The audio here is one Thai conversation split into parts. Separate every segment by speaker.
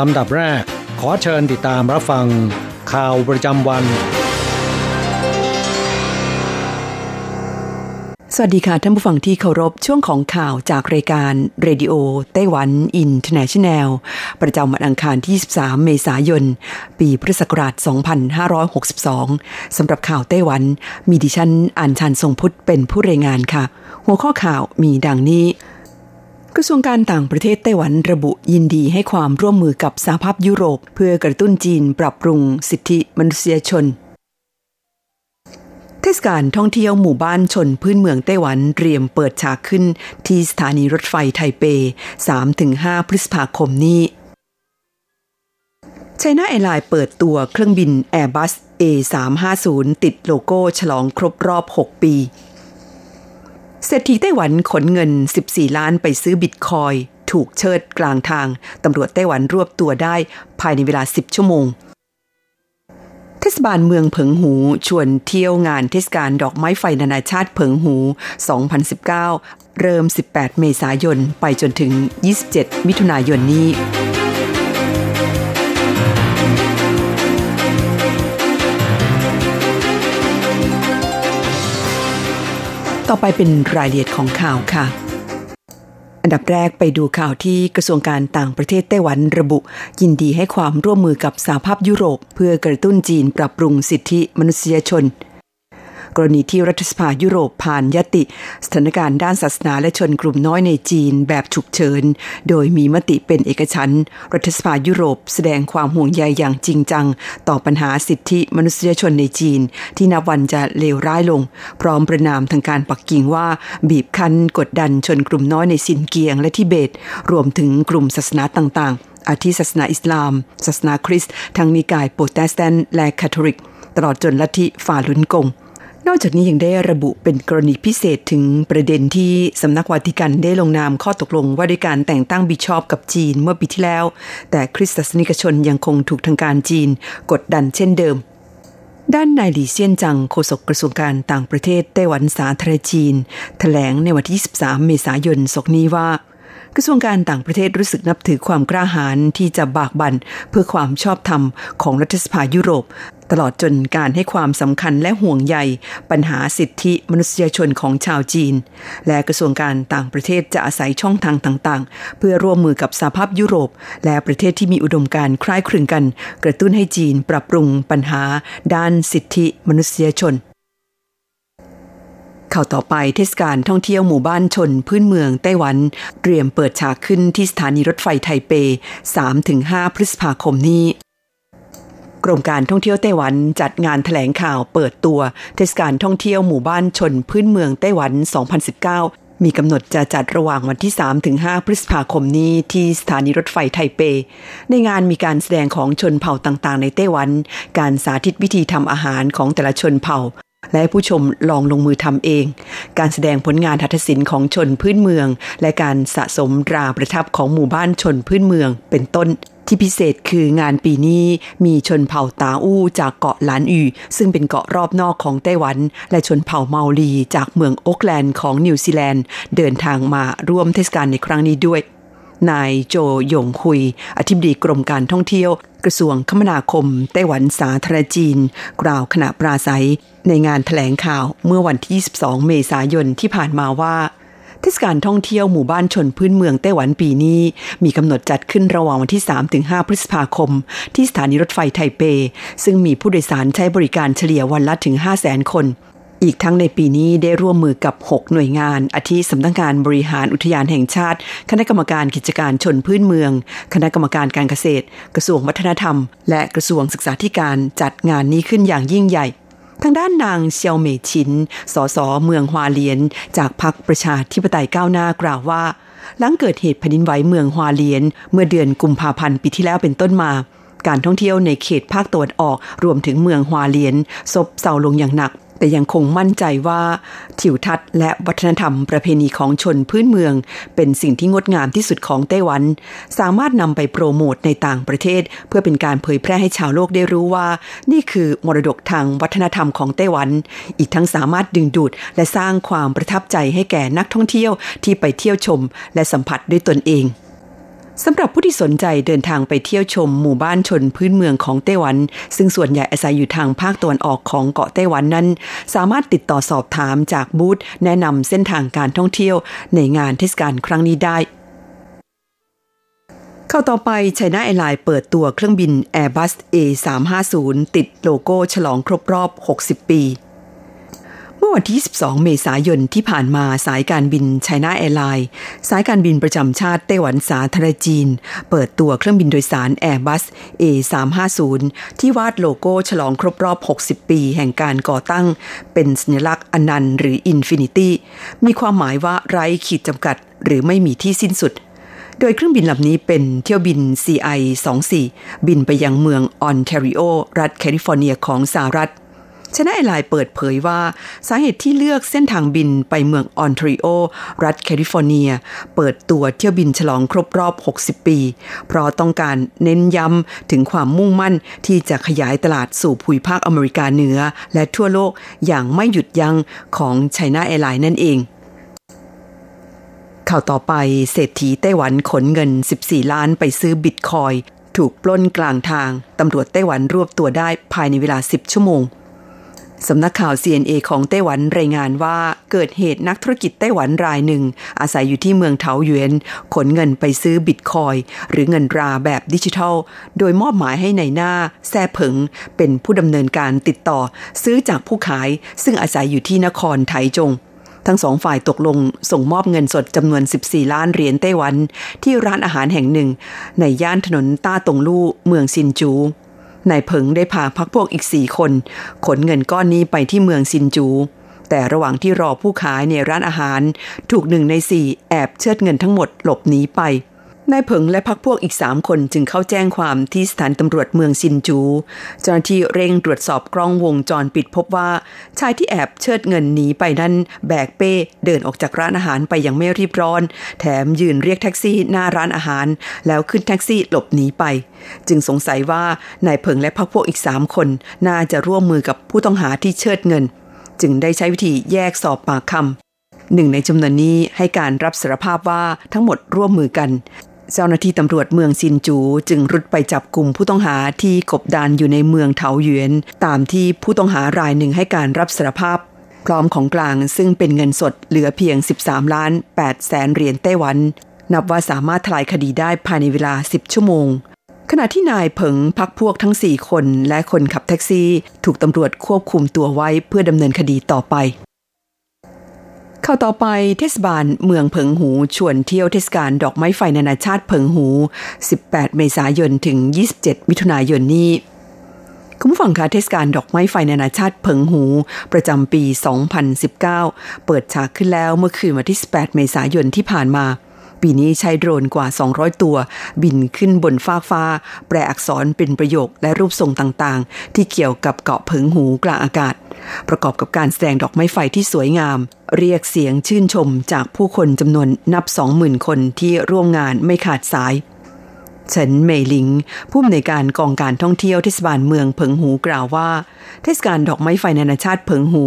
Speaker 1: ลำดับแรก ขอเชิญติดตามรับฟัง ข่าวประจำวัน
Speaker 2: สวัสดีค่ะท่านผู้ฟังที่เคารพช่วงของข่าวจากรายการ Radio Taiwan International ประจำวันอังคารที่ 23 เมษายน ปีพุทธศักราช 2562 สำหรับข่าวไต้หวัน มีดิฉันอัญชันทรงพุทธเป็นผู้รายงานค่ะ หัวข้อข่าวมีดังนี้ กระทรวงการต่างประเทศไต้หวันระบุยินดีให้ความร่วมมือกับสหภาพยุโรป เพื่อกระตุ้นจีนปรับปรุงสิทธิมนุษยชน เทศกาลท่องเที่ยวหมู่บ้านชนพื้นเมืองไต้หวันเตรียมเปิดฉากขึ้นที่สถานีรถไฟไทเป 3-5 พฤษภาคมนี้ China Airlines เปิดตัวเครื่องบิน Airbus A350 ติดโลโก้ฉลองครบรอบ 6 ปี เศรษฐีไต้หวันขนเงิน 14 ล้านไปซื้อบิตคอย ถูกเชิดกลางทาง ตำรวจไต้หวันรวบตัวได้ภายในเวลา 10 ชั่วโมง เทศบาลเมืองเผิงหูชวนเที่ยวงานเทศกาลดอกไม้ไฟนานาชาติเผิงหู 2019 เริ่ม 18 เมษายน ไปจนถึง 27 มิถุนายนนี้ ต่อไปเป็นรายละเอียดของข่าวค่ะอันดับแรกไปดูข่าวที่กระทรวงการต่างประเทศไต้หวันระบุ ยินดีให้ความร่วมมือกับสหภาพยุโรป เพื่อกระตุ้นจีนปรับปรุงสิทธิมนุษยชน กรณีที่รัฐสภายุโรปผ่านยติ สถานการณ์ด้านศาสนาและชนกลุ่มน้อยในจีนแบบฉุกเฉิน โดยมีมติเป็นเอกฉันท์รัฐสภายุโรปแสดงความห่วงใยอย่างจริงจัง ต่อปัญหาสิทธิมนุษยชนในจีน ที่นับวันจะเลวร้ายลง พร้อมประนามทางการปักกิ่งว่าบีบคั้นกดดันชนกลุ่มน้อยในซินเกียงและทิเบต รวมถึงกลุ่มศาสนาต่างๆ อาทิศาสนาอิสลาม ศาสนาคริสต์ทั้งนิกายโปรเตสแตนต์และคาทอลิก ตลอดจนลัทธิฝ่าลุนกง นอกจากนี้ยังได้ระบุเป็นกรณีพิเศษถึงประเด็นที่สำนักวาติกันได้ลงนามข้อตกลงว่าด้วยการแต่งตั้งบิชอปกับจีนเมื่อปีที่แล้ว แต่คริสตศาสนิกชนยังคงถูกทางการจีนกดดันเช่นเดิมด้านนายหลี่เซียนจังโฆษกกระทรวงการต่างประเทศไต้หวันสาธารณจีนแถลงในวันที่ 23 เมษายนศกนี้ว่า กระทรวงการต่างประเทศรู้สึกนับถือความกล้าหาญที่จะบากบั่นเพื่อความชอบธรรมของรัฐสภายุโรป ตลอดจนการให้ความสำคัญและห่วงใยปัญหาสิทธิมนุษยชนของชาวจีน และกระทรวงการต่างประเทศจะอาศัยช่องทางต่างๆ เพื่อร่วมมือกับสหภาพยุโรป และประเทศที่มีอุดมการคล้ายคลึงกัน กระตุ้นให้จีนปรับปรุงปัญหา ด้านสิทธิมนุษยชนข่าวต่อไปเทศกาลท่องเที่ยวหมู่บ้านชนพื้นเมืองไต้หวัน เตรียมเปิดฉากขึ้นที่สถานีรถไฟไทเป 3-5 พฤษภาคมนี้ กรมการท่องเที่ยวไต้หวันจัดงานถแถลงข่าวเปิดตัว เทศกาลท่องเที่ยวหมู่บ้านชนพื้นเมืองไต้หวัน 2019 มีกำหนดจะจัดระหว่างวันที่ 3-5 พฤษภาคมนี้ที่สถานีรถไฟไทเป ในงานมีการแสดงของชนเผ่าต่างๆ ในไต้หวัน การสาธิตวิธีทำอาหารของแต่ละชนเผ่าและผู้ชมลองลงมือทำเอง การแสดงผลงานหัตถศิลป์ของชนพื้นเมือง และการสะสมตราประทับของหมู่บ้านชนพื้นเมืองเป็นต้น ที่พิเศษคืองานปีนี้มีชนเผ่าตาอู้จากเกาะหลานอูซึ่งเป็นเกาะรอบนอกของไต้หวัน และชนเผ่าเมาลีจากเมืองโอ๊กแลนด์ของนิวซีแลนด์ เดินทางมาร่วมเทศกาลในครั้งนี้ด้วย นายโจหยงคุย อธิบดีกรมการท่องเที่ยว กระทรวงคมนาคม ไต้หวันสาธารณจีน กล่าวขณะปราศัย ในงานถแถลงข่าวเมื่อวันที่ 22 เมษายนที่ผ่านมาว่า เทศกาลท่องเที่ยวหมู่บ้านชนพื้นเมืองไต้หวันปีนี้ มีกำหนดจัดขึ้นระหว่างวันที่ 3-5 พฤษภาคม ที่สถานีรถไฟไทเป ซึ่งมีผู้โดยสารใช้บริการเฉลี่ยวันละถึง 500,000 คนอีกทั้งในปีนี้ได้ร่วมมือกับ 6 หน่วยงาน อาทิสำนักงานบริหารอุทยานแห่งชาติ คณะกรรมการกิจการชนพื้นเมือง คณะกรรมการการเกษตร กระทรวงวัฒนธรรม และกระทรวงศึกษาธิการจัดงานนี้ขึ้นอย่างยิ่งใหญ่ ทางด้านนางเซียวเมชิน สสเมืองฮวาเลียน จากพรรคประชาธิปไตยก้าวหน้ากล่าวว่า หลังเกิดเหตุแผ่นดินไหวเมืองฮวาเลียน เมื่อเดือนกุมภาพันธ์ปีที่แล้วเป็นต้นมา การท่องเที่ยวในเขตภาคตะวันออกรวมถึงเมืองฮวาเลียนซบเซาลงอย่างหนัก แต่ยังคงมั่นใจว่าทิวทัศน์และวัฒนธรรมประเพณีของชนพื้นเมือง เป็นสิ่งที่งดงามที่สุดของไต้หวัน สามารถนำไปโปรโมทในต่างประเทศ เพื่อเป็นการเผยแพร่ให้ชาวโลกได้รู้ว่า นี่คือมรดกทางวัฒนธรรมของไต้หวัน อีกทั้งสามารถดึงดูดและสร้างความประทับใจให้แก่นักท่องเที่ยวที่ไปเที่ยวชม และสัมผัสด้วยตนเอง สำหรับผู้ที่สนใจเดินทางไปเที่ยวชมหมู่บ้านชนพื้นเมืองของไต้หวัน ซึ่งส่วนใหญ่อาศัยอยู่ทางภาคตะวันออกของเกาะไต้หวันนั้น สามารถติดต่อสอบถามจากบูธแนะนำเส้นทางการท่องเที่ยวในงานเทศกาลครั้งนี้ได้ค่ะ ข่าวต่อไป China Airlines เปิดตัวเครื่องบิน Airbus A350 ติดโลโก้ฉลองครบรอบ 60 ปี เมื่อวันที่ 22 เมษายนที่ผ่านมาสายการบิน China Airlines สายการบินประจำชาติไต้หวันสาธารณรัฐจีน เปิดตัวเครื่องบินโดยสาร Airbus A350 ที่วาดโลโก้ฉลองครบรอบ 60 ปี แห่งการก่อตั้ง เป็นสัญลักษณ์อนันต์หรือ Infinity มีความหมายว่าไร้ขีดจำกัด หรือไม่มีที่สิ้นสุดโดยเครื่องบินลำนี้เป็นเที่ยวบิน CI-24 บินไปยังเมืองออนแทริโอ รัฐแคลิฟอร์เนียของสหรัฐ China Airlines เปิดเผยว่า สาเหตุที่เลือกเส้นทางบินไปเมืองออนทริโอ รัฐแคลิฟอร์เนีย เปิดตัวเที่ยวบินฉลองครบรอบ 60 ปี เพราะต้องการเน้นย้ำถึงความมุ่งมั่นที่จะขยายตลาดสู่ภูมิภาคอเมริกาเหนือ และทั่วโลกอย่างไม่หยุดยั้งของ China Airlines นั่นเองข่าวต่อไปเศรษฐีไต้หวันขนเงิน 14 ล้านไปซื้อบิตคอย ถูกปล้นกลางทาง ตำรวจไต้หวันรวบตัวได้ภายในเวลา 10 ชั่วโมง สำนักข่าว CNA ของไต้หวันรายงานว่าเกิดเหตุนักธุรกิจไต้หวันรายหนึ่ง อาศัยอยู่ที่เมืองเถาหยวน ขนเงินไปซื้อบิตคอย หรือเงินราแบบดิจิทัล โดยมอบหมายให้ในหน้าแซ่เผิง เป็นผู้ดำเนินการติดต่อ ซื้อจากผู้ขาย ซึ่งอาศัยอยู่ที่นครไถจงทั้งสองฝ่ายตกลงส่งมอบเงินสดจำนวน 14 ล้านเหรียญไต้หวัน ที่ร้านอาหารแห่งหนึ่ง ในย่านถนนต้าตงลู่เมืองซินจู นายเพิงได้พาพักพวกอีกสี่คน ขนเงินก้อนนี้ไปที่เมืองซินจู แต่ระหว่างที่รอผู้ขายในร้านอาหาร ถูกหนึ่งในสี่แอบเชิดเงินทั้งหมดหลบหนีไป นายเผิงและพักพวกอีกสามคนจึงเข้าแจ้งความที่สถานตำรวจเมืองซินจู เจ้าหน้าที่เร่งตรวจสอบกล้องวงจรปิดพบว่า ชายที่แอบเชิดเงินหนีไปนั้นแบกเป้เดินออกจากร้านอาหารไปอย่างไม่รีบร้อน แถมยืนเรียกแท็กซี่หน้าร้านอาหาร แล้วขึ้นแท็กซี่หลบหนีไป จึงสงสัยว่านายเผิงและพักพวกอีกสามคน น่าจะร่วมมือกับผู้ต้องหาที่เชิดเงิน จึงได้ใช้วิธีแยกสอบปากคำหนึ่งในจำนวนนี้ให้การรับสารภาพว่าทั้งหมดร่วมมือกัน เจ้าหน้าที่ตำรวจเมืองซินจูจึงรุดไปจับกลุ่มผู้ต้องหาที่กบดานอยู่ในเมืองเถาหยวน ตามที่ผู้ต้องหารายหนึ่งให้การรับสารภาพ พร้อมของกลางซึ่งเป็นเงินสดเหลือเพียง 13 ล้าน8แสนเหรียญไต้หวัน นับว่าสามารถทลายคดีได้ภายในเวลา 10 ชั่วโมง ขณะที่นายเผิงพักพวกทั้ง 4 คนและคนขับแท็กซี่ ถูกตำรวจควบคุมตัวไว้เพื่อดำเนินคดีต่อไป ข่าวต่อไปเทศบาลเมืองเพิงหูชวนเที่ยวเทศกาลดอกไม้ไฟนานาชาติเพิงหู 18 เมษายนถึง 27 มิถุนายนนี้คุณผู้ฟังคะเทศกาลดอกไม้ไฟนานาชาติเพิงหู ประจำปี 2019 เปิดฉากขึ้นแล้วเมื่อคืนวันที่ 18 เมษายนที่ผ่านมา ปีนี้ใช้โดรนกว่า 200 ตัว บินขึ้นบนฟ้ากฟ้า แปลอักษรเป็นประโยคและรูปทรงต่างๆ ที่เกี่ยวกับเกาะเพิงหูกลางอากาศ ประกอบกับการแสดงดอกไม้ไฟที่สวยงาม เรียกเสียงชื่นชมจากผู้คนจำนวนนับ 20,000 คนที่ร่วมงานไม่ขาดสายเฉินเมยหลิง ผู้อำนวยการกองการท่องเที่ยวเทศบาลเมืองเพิงหูกล่าวว่า เทศกาลดอกไม้ไฟนานาชาติเพิงหู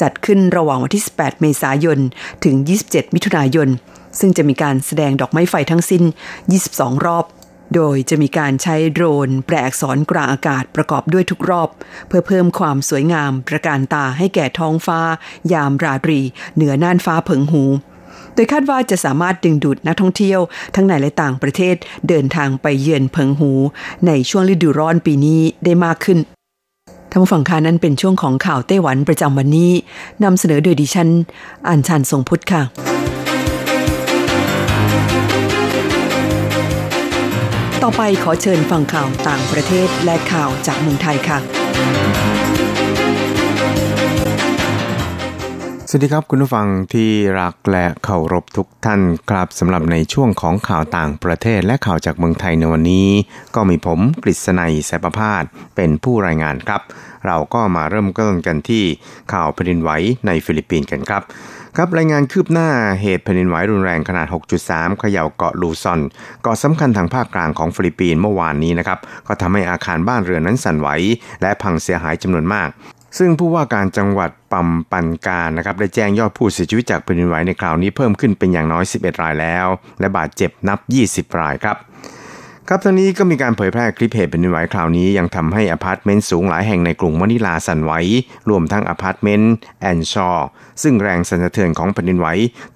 Speaker 2: จัดขึ้นระหว่างวันที่ 18 เมษายน ถึง 27 มิถุนายน ซึ่งจะมีการแสดงดอกไม้ไฟทั้งสิ้น 22 รอบ โดยจะมีการใช้โดรนแปลอักษรกลางอากาศประกอบด้วยทุกรอบ เพื่อเพิ่มความสวยงามประการตาให้แก่ท้องฟ้า ยามราตรี เหนือน่านฟ้าเผิงหู โดยคาดว่าจะสามารถดึงดูดนักท่องเที่ยว ทั้งในและต่างประเทศเดินทางไปเยือนเพิงหู ในช่วงฤดูร้อนปีนี้ได้มากขึ้นท่านผู้ฟังคะนั้นเป็นช่วงของข่าวไต้หวันประจำวันนี้นำเสนอโดยดิฉันอัญชันทรงพุทธค่ะ ต่อไปขอเชิญฟังข่าวต่างประเทศและข่าวจากเมืองไทยค่ะ
Speaker 3: สวัสดีครับคุณผู้ฟังที่รักและเคารพทุกท่านครับสำหรับในช่วงของข่าวต่างประเทศและข่าวจากเมืองไทยในวันนี้ ก็มีผมกฤษณัยแสประพาสเป็นผู้รายงานครับ เราก็มาเริ่มต้นกันที่ข่าวแผ่นดินไหวในฟิลิปปินส์กันครับ ครับรายงานคืบหน้าเหตุแผ่นดินไหวรุนแรงขนาด 6.3 เขย่าเกาะลูซอนเกาะสำคัญทางภาคกลางของฟิลิปปินส์เมื่อวานนี้นะครับ ก็ทำให้อาคารบ้านเรือนนั้นสั่นไหว และพังเสียหายจำนวนมาก ซึ่งผู้ว่าการจังหวัดปัมปังกานะครับได้แจ้งยอดผู้เสียชีวิตจากแผ่นดินไหวในคราวนี้เพิ่มขึ้นเป็นอย่างน้อย 11 รายแล้ว และบาดเจ็บนับ 20 รายครับ ครับทางนี้ก็มีการเผยแพร่คลิปเหตุแผ่นดินไหวคราวนี้ยังทำให้อพาร์ตเมนต์สูงหลายแห่งในกรุงมะนิลาสั่นไหวรวมทั้งอพาร์ตเมนต์ Anchor ซึ่งแรงสั่นสะเทือนของแผ่นดินไหว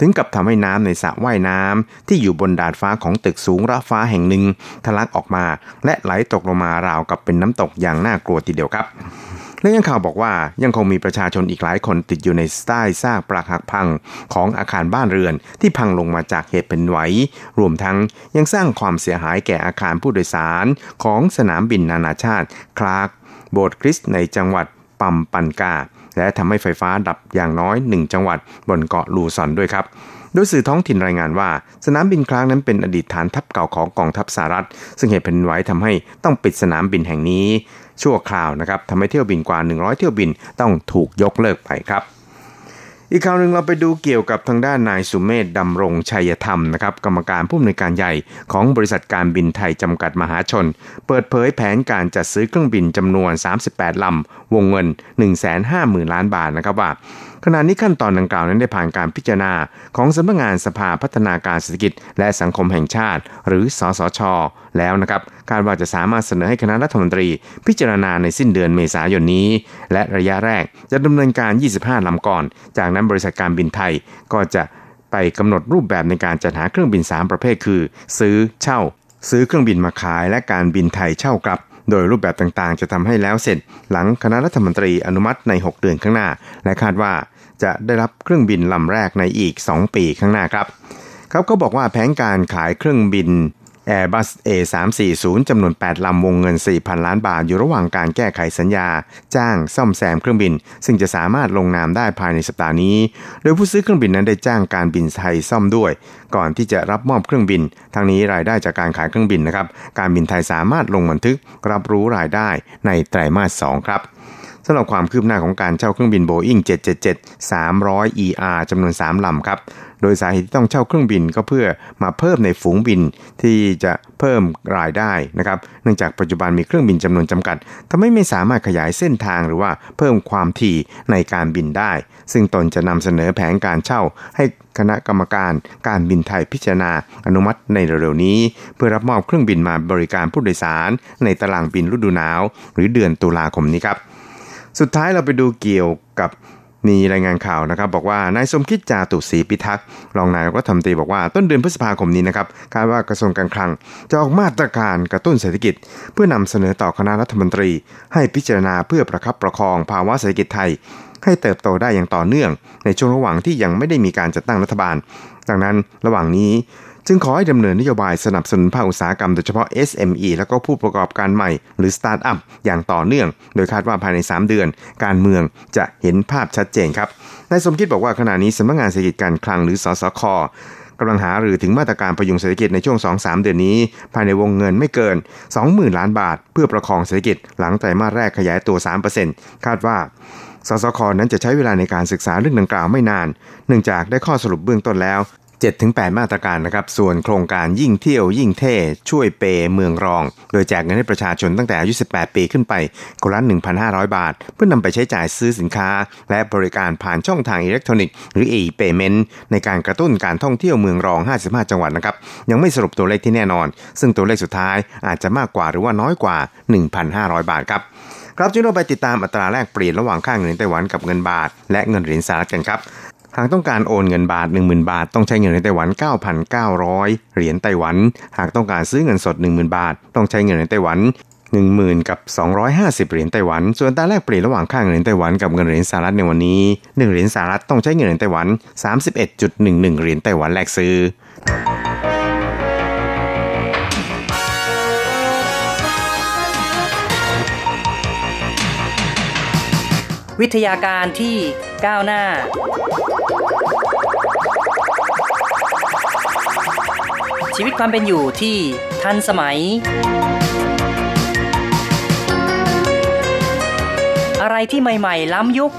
Speaker 3: ถึงกับทำให้น้ำในสระว่ายน้ำที่อยู่บนดาดฟ้าของตึกสูงระฟ้าแห่งหนึ่งทะลักออกมา และไหลตกลงมาราวกับเป็นน้ำตกอย่างน่ากลัวทีเดียวครับ และยังข่าวบอกว่ายังคงมีประชาชนอีกหลายคนติดอยู่ในใต้ซากปรักหักพังของอาคารบ้านเรือนที่พังลงมาจากเหตุเป็นไหว รวมทั้งยังสร้างความเสียหายแก่อาคารผู้โดยสารของสนามบินนานาชาติคลาร์กโบสถ์คริสต์ในจังหวัดปัมปันกา และทำให้ไฟฟ้าดับอย่างน้อยหนึ่งจังหวัดบนเกาะลูซอนด้วยครับโดยสื่อท้องถิ่นรายงานว่า สนามบินคลางนั้นเป็นอดีตฐานทัพเก่าของกองทัพสหรัฐ ซึ่งเหตุแผ่นดินไหวทำให้ต้องปิดสนามบินแห่งนี้ ชั่วคราวนะครับทำให้เที่ยวบินกว่า 100 เที่ยวบินต้องถูกยกเลิกไปครับอีกข่าวหนึ่งเราไปดูเกี่ยวกับทางด้านนายสุมเมธดำรงชัยธรรมนะครับกรรมการผู้อำนวยการใหญ่ของบริษัทการบินไทยจำกัดมหาชน เปิดเผยแผนการจัดซื้อเครื่องบินจำนวน 38 ลำ วงเงิน 150,000 ล้านบาทนะครับว่า ขณะนี้ขั้นตอนดังกล่าวนั้นได้ผ่านการพิจารณาของสำนักงานสภาพัฒนาการเศรษฐกิจ และสังคมแห่งชาติ หรือสสช แล้วนะครับคาดว่าจะสามารถเสนอให้คณะรัฐมนตรี พิจารณาในสิ้นเดือนเมษายนนี้ และระยะแรกจะดำเนินการ 25ลำก่อน จากนั้นบริษัทการบินไทยก็จะไปกำหนดรูปแบบในการจัดหาเครื่องบิน 3 ประเภทคือ ซื้อเช่า ซื้อเครื่องบินมาขายและการบินไทยเช่ากลับโดยรูปแบบต่างๆ จะทำให้แล้วเสร็จ หลังคณะรัฐมนตรีอนุมัติใน 6 เดือนข้างหน้า และคาดว่า จะได้รับเครื่องบินลำแรกในอีก 2 ปีข้างหน้าครับเขาก็บอกว่าแผนการขายเครื่องบิน Airbus A340 จำนวน 8 ลำวงเงิน 4,000 ล้านบาท อยู่ระหว่างการแก้ไขสัญญา จ้างซ่อมแซมเครื่องบิน ซึ่งจะสามารถลงนามได้ภายในสัปดาห์นี้ โดยผู้ซื้อเครื่องบินนั้นได้จ้างการบินไทยซ่อมด้วย ก่อนที่จะรับมอบเครื่องบิน ทั้งนี้รายได้จากการขายเครื่องบินนะครับ การบินไทยสามารถลงบันทึกรับรู้รายได้ในไตรมาส 2 ครับ สำหรับความคืบหน้าของการเช่าเครื่องบิน Boeing 777 300 ER จำนวน 3 ลำครับ โดยสาเหตุที่ต้องเช่าเครื่องบินก็เพื่อมาเพิ่มในฝูงบินที่จะเพิ่มรายได้นะครับ เนื่องจากปัจจุบันมีเครื่องบินจำนวนจำกัดทำให้ไม่สามารถขยายเส้นทางหรือว่าเพิ่มความถี่ในการบินได้ ซึ่งตนจะนำเสนอแผนการเช่าให้คณะกรรมการการบินไทยพิจารณาอนุมัติในเร็วๆนี้ เพื่อรับมอบเครื่องบินมาบริการผู้โดยสาร ในตารางบินฤดูหนาว หรือเดือนตุลาคมนี้ครับ สุดท้ายเราไปดูเกี่ยวกับมีรายงานข่าวนะครับ บอกว่านายสมคิดจาตุศรีพิทักษ์รองนายกรัฐมนตรีบอกว่าต้นเดือนพฤษภาคมนี้นะครับคาดว่ากระทรวงการคลังจะออกมาตรการกระตุ้นเศรษฐกิจ เพื่อนำเสนอต่อคณะรัฐมนตรี ให้พิจารณาเพื่อประคับประคองภาวะเศรษฐกิจไทย ให้เติบโตได้อย่างต่อเนื่อง ในช่วงระหว่างที่ยังไม่ได้มีการจัดตั้งรัฐบาล ดังนั้นระหว่างนี้ จึงขอให้ดำเนินนโยบายสนับสนุนภาคอุตสาหกรรมโดยเฉพาะ SME และก็ผู้ประกอบการใหม่หรือสตาร์ทอัพอย่างต่อเนื่อง โดยคาดว่าภายใน 3 เดือน การเมืองจะเห็นภาพชัดเจนครับนายสมคิดบอกว่าขณะนี้สำนักงานเศรษฐกิจการคลังหรือสศคกำลังหาหรือถึงมาตรการประยุงเศรษฐกิจในช่วง 2-3 เดือนนี้ ภายในวงเงินไม่เกิน 20,000 ล้านบาท เพื่อประคองเศรษฐกิจหลังไตรมาสแรกขยายตัว 3%คาดว่าสสคนั้นจะใช้เวลาในการศึกษาเรื่องดังกล่าวไม่นาน เนื่องจากได้ข้อสรุปเบื้องต้นแล้ว 7-8 มาตรการนะครับ ส่วนโครงการยิ่งเที่ยวยิ่งเท่ช่วยเปเมืองรอง โดยแจกเงินให้ประชาชนตั้งแต่อายุ 18 ปีขึ้นไปคนละ1,500 บาท เพื่อนำไปใช้จ่ายซื้อสินค้า และบริการผ่านช่องทางอิเล็กทรอนิกส์หรือ e-payment ในการกระตุ้นการท่องเที่ยวเมืองรอง 55 จังหวัดนะครับ ยังไม่สรุปตัวเลขที่แน่นอน ซึ่งตัวเลขสุดท้ายอาจจะมากกว่าหรือว่าน้อยกว่า 1,500 บาทครับครับจุดเราไปติดตามอัตราแลกเปลี่ยนระหว่างค่าเงินไต้หวันกับเงินบาท และเงินเหรียญสหรัฐกันครับ หากต้องการโอนเงินบาท 10,000 บาท ต้องใช้เงินในไต้หวัน 9,900 เหรียญไต้หวัน หากต้องการซื้อเงินสด 10,000 บาท ต้องใช้เงินในไต้หวัน 10,000 กับ 250 เหรียญไต้หวัน ส่วนตาแลกเปลี่ยนระหว่างค่าเงินเหรียญไต้หวันกับเงินเหรียญสหรัฐในวันนี้ 1 เหรียญสหรัฐต้องใช้เงินเหรียญไต้หวัน 31.11 เหรียญไต้หวันแลกซื้อ
Speaker 4: วิทยาการที่ ก้าวหน้า ชีวิตความเป็นอยู่ที่ทันสมัย อะไรที่ใหม่ ๆ ล้ำยุค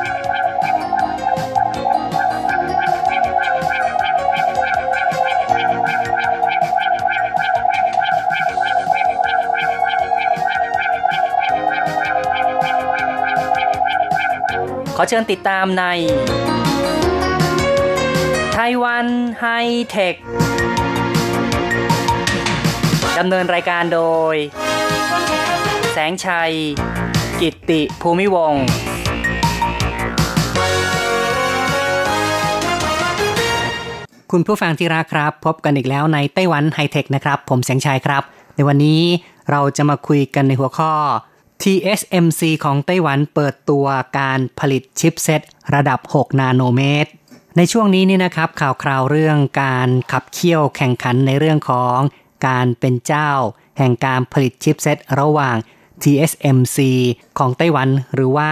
Speaker 4: ขอเชิญติดตามในไต้หวันไฮเทคดำเนินรายการโดย แสงชัย กิตติภูมิวงศ์คุณผู้ฟังที่รักครับ พบกันอีกแล้วในไต้หวันไฮเทคนะครับ ผมแสงชัยครับ ในวันนี้เราจะมาคุยกันในหัวข้อ TSMC ของไต้หวันเปิดตัวการผลิตชิปเซตระดับ 6 นาโนเมตร ในช่วงนี้นี่นะครับข่าวคราวเรื่องการขับเคี่ยวแข่งขันในเรื่องของการเป็นเจ้า แห่งการผลิตชิปเซตระหว่าง TSMC ของไต้หวันหรือว่า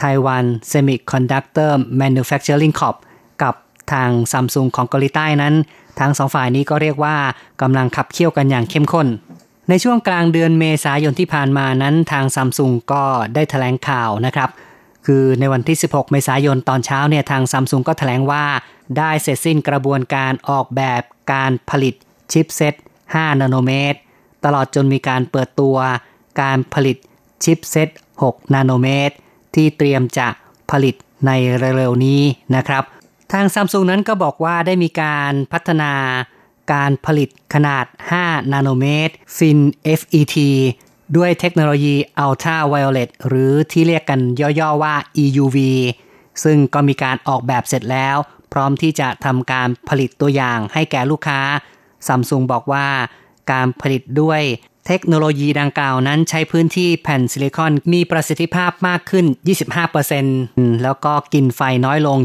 Speaker 4: Taiwan Semiconductor Manufacturing Corp กับทางซัมซุงของเกาหลีใต้นั้น ทั้งสองฝ่ายนี้ก็เรียกว่ากำลังขับเคี่ยวกันอย่างเข้มข้น ในช่วงกลางเดือนเมษายนที่ผ่านมานั้นทางซัมซุงก็ได้แถลงข่าวนะครับ คือในวันที่ 16 เมษายนตอนเช้าเนี่ยทางซัมซุงก็แถลงว่า ได้เสร็จสิ้นกระบวนการออกแบบการผลิตชิปเซต 5 นาโนเมตร ตลอดจนมีการเปิดตัวการผลิตชิปเซต 6 นาโนเมตร ที่เตรียมจะผลิตในเร็วๆนี้นะครับ ทางซัมซุงนั้นก็บอกว่าได้มีการพัฒนา การผลิตขนาด 5 นาโนเมตร Fin FET ด้วยเทคโนโลยี Ultra Violet หรือที่เรียกกันย่อๆว่า EUV ซึ่งก็มีการออกแบบเสร็จแล้ว พร้อมที่จะทำการผลิตตัวอย่างให้แก่ลูกค้าซัมซุงบอกว่า การผลิตด้วยเทคโนโลยีดังกล่าวนั้นใช้พื้นที่แผ่นซิลิคอนมีประสิทธิภาพมากขึ้น 25%แล้วก็กินไฟน้อยลง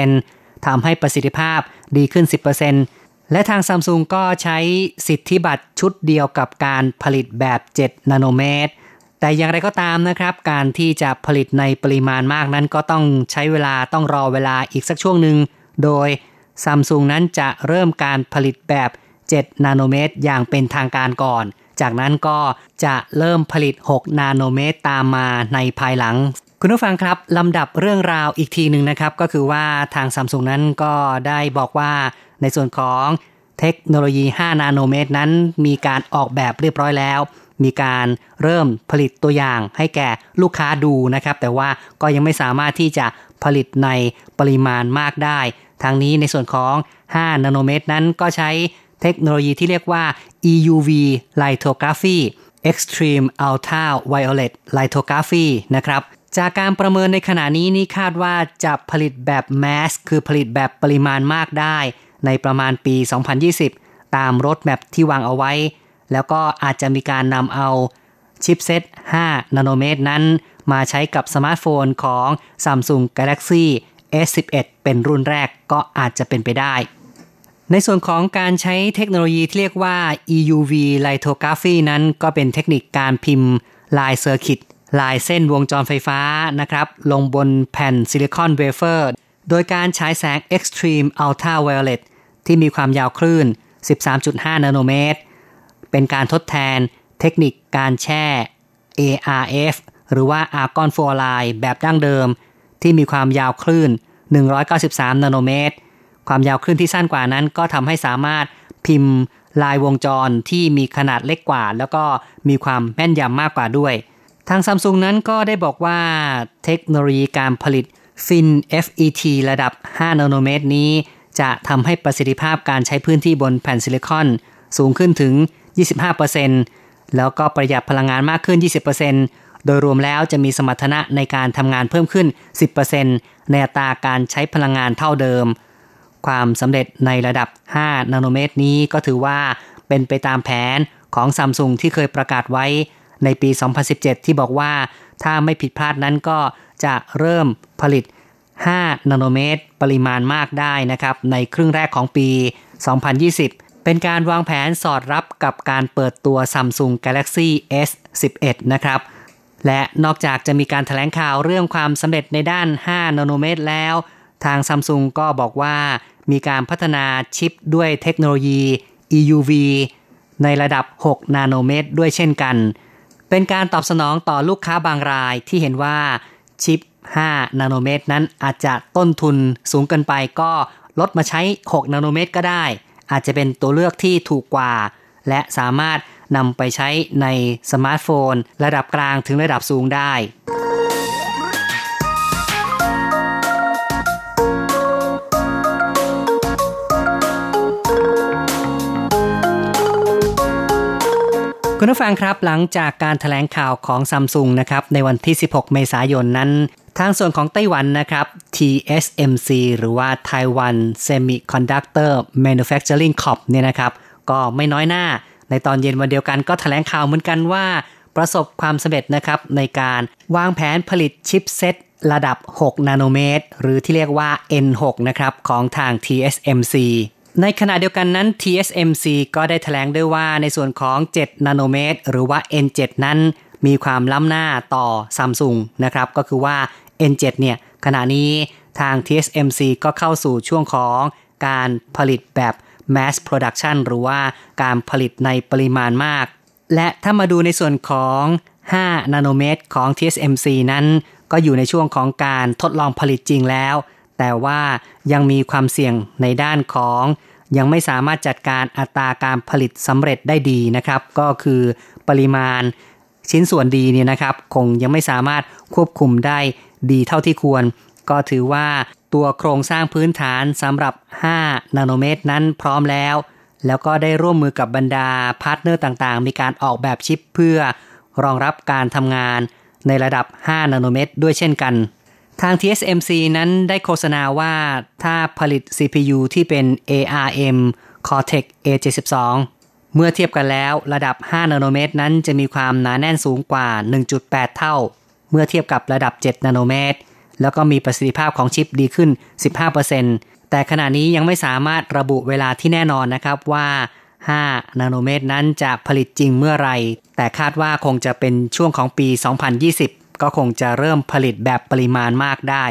Speaker 4: 20%ทำให้ประสิทธิภาพดีขึ้น 10% และทางซัมซุงก็ใช้สิทธิบัตรชุดเดียวกับการผลิตแบบ 7 นาโนเมตร แต่อย่างไรก็ตามนะครับ การที่จะผลิตในปริมาณมากนั้นก็ต้องใช้เวลาต้องรอเวลาอีกสักช่วงหนึ่ง โดยซัมซุงนั้นจะเริ่มการผลิตแบบ 7 นาโนเมตร อย่างเป็นทางการก่อน จากนั้นก็จะเริ่มผลิต 6 นาโนเมตรตามมาในภายหลัง คุณผู้ฟังครับลำดับเรื่องราวอีกทีหนึ่งนะครับ ก็คือว่าทางซัมซุงนั้นก็ได้บอกว่า ในส่วนของเทคโนโลยี 5 นาโนเมตรนั้น มีการออกแบบเรียบร้อยแล้ว มีการเริ่มผลิตตัวอย่างให้แก่ลูกค้าดูนะครับ แต่ว่าก็ยังไม่สามารถที่จะผลิตในปริมาณมากได้ ทางนี้ในส่วนของ 5 นาโนเมตรนั้นก็ใช้เทคโนโลยีที่เรียกว่า EUV lithography Extreme Ultra Violet Lithography นะครับ จากการประเมินในขณะนี้นี่คาดว่าจะผลิตแบบ mass คือผลิตแบบปริมาณมากได้ ในประมาณปี 2020 ตาม roadmap ที่วางเอาไว้ แล้วก็อาจจะมีการนำเอาชิปเซต 5 นาโนเมตรนั้น มาใช้กับสมาร์ทโฟนของ Samsung Galaxy S11 เป็นรุ่นแรกก็อาจจะเป็นไปได้ ในส่วนของการใช้เทคโนโลยีที่เรียกว่า EUV lithography นั้นก็เป็นเทคนิคการพิมพ์ลาย circuit ลายเส้นวงจรไฟฟ้านะครับ ลงบนแผ่นซิลิคอนเวเฟอร์ โดยการฉายแสง Extreme Ultra Violet ที่มีความยาวคลื่น 13.5 นาโนเมตร เป็นการทดแทนเทคนิคการแช่ ArF หรือว่า Argon Fluoride แบบดั้งเดิม ที่มีความยาวคลื่น 193 นาโนเมตร ความยาวคลื่นที่สั้นกว่านั้นก็ทำให้สามารถพิมพ์ลายวงจรที่มีขนาดเล็กกว่า แล้วก็มีความแม่นยำมากกว่าด้วย ทางซัมซุงนั้นก็ได้บอกว่าเทคโนโลยีการผลิต Fin FET ระดับ 5 นาโนเมตรนี้ จะทำให้ประสิทธิภาพการใช้พื้นที่บนแผ่นซิลิคอนสูงขึ้นถึง 25%แล้วก็ประหยัดพลังงานมากขึ้น 20%โดยรวมแล้วจะมีสมรรถนะในการทำงานเพิ่มขึ้น 10%ในอัตราการใช้พลังงานเท่าเดิม ความสำเร็จในระดับ 5 นาโนเมตรนี้ก็ถือว่าเป็นไปตามแผนของซัมซุงที่เคยประกาศไว้ในปี 2017 ที่บอกว่าถ้าไม่ผิดพลาดนั้นก็จะเริ่มผลิต 5 นาโนเมตร ปริมาณมากได้นะครับในครึ่งแรกของปี 2020 เป็นการวางแผนสอดรับกับการเปิดตัว Samsung Galaxy S11 นะครับ และนอกจากจะมีการถแถลงข่าวเรื่องความสำเร็จในด้าน 5 นาโนเมตรแล้ว ทางซัมซุงก็บอกว่ามีการพัฒนาชิปด้วยเทคโนโลยี EUV ในระดับ 6 นาโนเมตร ด้วยเช่นกัน เป็นการตอบสนองต่อลูกค้าบางรายที่เห็นว่าชิป 5 นาโนเมตร นั้นอาจจะต้นทุนสูงเกินไปก็ลดมาใช้ 6 นาโนเมตรก็ได้ อาจจะเป็นตัวเลือกที่ถูกกว่า และสามารถนำไปใช้ในสมาร์ทโฟน ระดับกลางถึงระดับสูงได้ คุณผู้ฟังครับหลังจากการถแถลงข่าวของซัมซุงนะครับในวันที่ 16 เมษายนนั้น ทางส่วนของไต้หวันนะครับ TSMC หรือว่า Taiwan Semiconductor Manufacturing Corp เนี่ยนะครับ ก็ไม่น้อยหน้า ในตอนเย็นวันเดียวกันก็ถแถลงข่าวเหมือนกันว่า ประสบความสำเร็จนะครับในการวางแผนผลิตชิปเซตระดับ 6 นาโนเมตร หรือที่เรียกว่า N6 นะครับของทาง TSMC ในขณะเดียวกันนั้น TSMC ก็ได้แถลงด้วยว่าในส่วนของ 7 นาโนเมตร หรือว่า N7 นั้นมีความล้ำหน้าต่อซัมซุงนะครับ ก็คือว่า N7 เนี่ยขณะนี้ทาง TSMC ก็เข้าสู่ช่วงของการผลิตแบบ mass production หรือว่าการผลิตในปริมาณมาก และถ้ามาดูในส่วนของ 5 นาโนเมตรของ TSMC นั้น ก็อยู่ในช่วงของการทดลองผลิตจริงแล้ว แต่ว่ายังมีความเสี่ยงในด้านของยังไม่สามารถจัดการอัตราการผลิตสำเร็จได้ดีนะครับ ก็คือปริมาณชิ้นส่วนดีเนี่ยนะครับ คงยังไม่สามารถควบคุมได้ดีเท่าที่ควร ก็ถือว่าตัวโครงสร้างพื้นฐานสำหรับ 5 นาโนเมตรนั้นพร้อมแล้ว แล้วก็ได้ร่วมมือกับบรรดาพาร์ทเนอร์ต่างๆ มีการออกแบบชิปเพื่อรองรับการทำงานในระดับ 5 นาโนเมตร ด้วยเช่นกัน ทาง TSMC นั้นได้โฆษณาว่าถ้าผลิต CPU ที่เป็น ARM Cortex A72 เมื่อเทียบกันแล้วระดับ 5 นาโนเมตร นั้นจะมีความหนาแน่นสูงกว่า 1.8 เท่า เมื่อเทียบกับระดับ 7 นาโนเมตร แล้วก็มีประสิทธิภาพของชิปดีขึ้น 15%แต่ขณะนี้ยังไม่สามารถระบุเวลาที่แน่นอนนะครับว่า 5 นาโนเมตรนั้นจะผลิตจริงเมื่อไร แต่คาดว่าคงจะเป็นช่วงของปี 2020 ก็คงจะเริ่มผลิตแบบปริมาณมากได้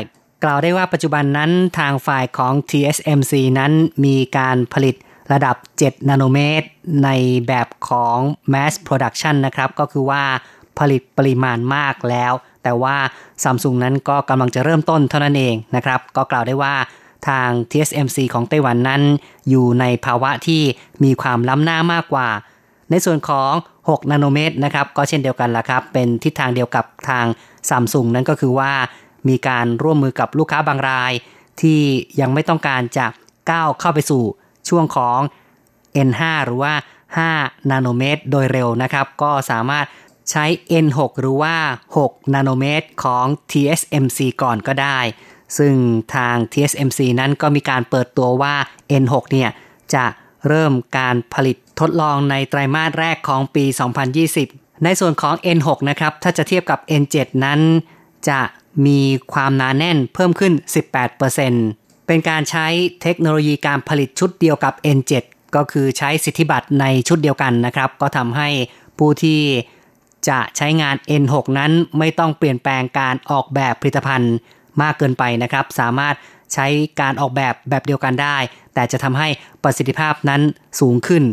Speaker 4: กล่าวได้ว่าปัจจุบันนั้นทางฝ่ายของ TSMC นั้นมีการผลิตระดับ 7 นาโนเมตร ในแบบของ mass production นะครับ ก็คือว่าผลิตปริมาณมากแล้ว แต่ว่าซัมซุงนั้นก็กำลังจะเริ่มต้นเท่านั้นเองนะครับ ก็กล่าวได้ว่าทาง TSMC ของไต้หวันนั้น อยู่ในภาวะที่มีความล้ำหน้ามากกว่า ในส่วนของ 6 นาโนเมตรนะครับก็เช่นเดียวกันละครับ เป็นทิศทางเดียวกับทางซัมซุงนั่นก็คือว่ามีการร่วมมือกับลูกค้าบางราย ที่ยังไม่ต้องการจะก้าวเข้าไปสู่ช่วงของ N5 หรือว่า 5 นาโนเมตร โดยเร็วนะครับ ก็สามารถใช้ N6 หรือว่า 6 นาโนเมตรของ TSMC ก่อนก็ได้ ซึ่งทาง TSMC นั้นก็มีการเปิดตัวว่า N6 เนี่ยจะ เริ่มการผลิตทดลองในไตรมาสแรกของปี 2020 ในส่วนของ N6 นะครับ ถ้าจะเทียบกับ N7 นั้น จะมีความหนาแน่นเพิ่มขึ้น 18%เป็นการใช้เทคโนโลยีการผลิตชุดเดียวกับ N7 ก็คือใช้สิทธิบัตรในชุดเดียวกันนะครับ ก็ทำให้ผู้ที่จะใช้งาน N6 นั้นไม่ต้องเปลี่ยนแปลงการออกแบบผลิตภัณฑ์มากเกินไปนะครับ สามารถ ใช้การออกแบบแบบเดียวกันได้ แต่จะทำให้ประสิทธิภาพนั้นสูงขึ้น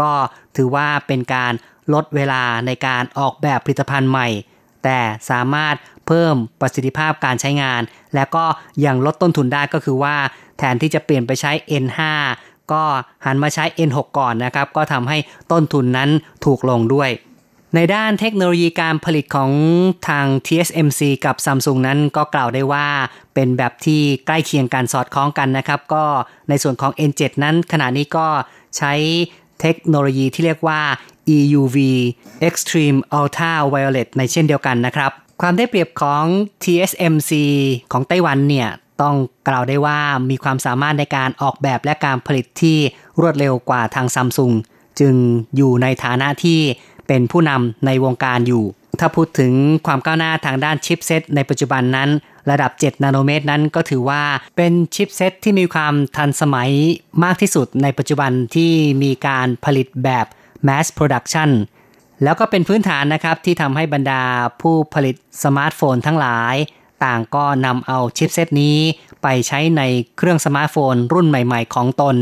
Speaker 4: ก็ถือว่าเป็นการลดเวลาในการออกแบบผลิตภัณฑ์ใหม่ แต่สามารถเพิ่มประสิทธิภาพการใช้งาน และก็ยังลดต้นทุนได้ก็คือว่า แทนที่จะเปลี่ยนไปใช้ N5 ก็หันมาใช้ N6 ก่อนนะครับ ก็ทำให้ต้นทุนนั้นถูกลงด้วย ในด้านเทคโนโลยีการผลิตของทาง TSMC กับ Samsung นั้นก็กล่าวได้ว่าเป็นแบบที่ใกล้เคียงกันสอดคล้องกันนะครับ ก็ในส่วนของ N7 นั้นขณะนี้ก็ใช้เทคโนโลยีที่เรียกว่า EUV Extreme Ultra Violet ในเช่นเดียวกันนะครับ ความได้เปรียบของ TSMC ของไต้หวันเนี่ยต้องกล่าวได้ว่ามีความสามารถในการออกแบบและการผลิตที่รวดเร็วกว่าทางซัมซุงจึงอยู่ในฐานะที่ เป็นผู้นำในวงการอยู่ ถ้าพูดถึงความก้าวหน้าทางด้านชิปเซตในปัจจุบันนั้น ระดับ 7 นาโนเมตรนั้นก็ถือว่าเป็นชิปเซตที่มีความทันสมัยมากที่สุดในปัจจุบันที่มีการผลิตแบบ mass production แล้วก็เป็นพื้นฐานนะครับที่ทำให้บรรดาผู้ผลิตสมาร์ทโฟนทั้งหลาย ต่างก็นำเอาชิปเซตนี้ไปใช้ในเครื่องสมาร์ทโฟนรุ่นใหม่ ๆ ของตน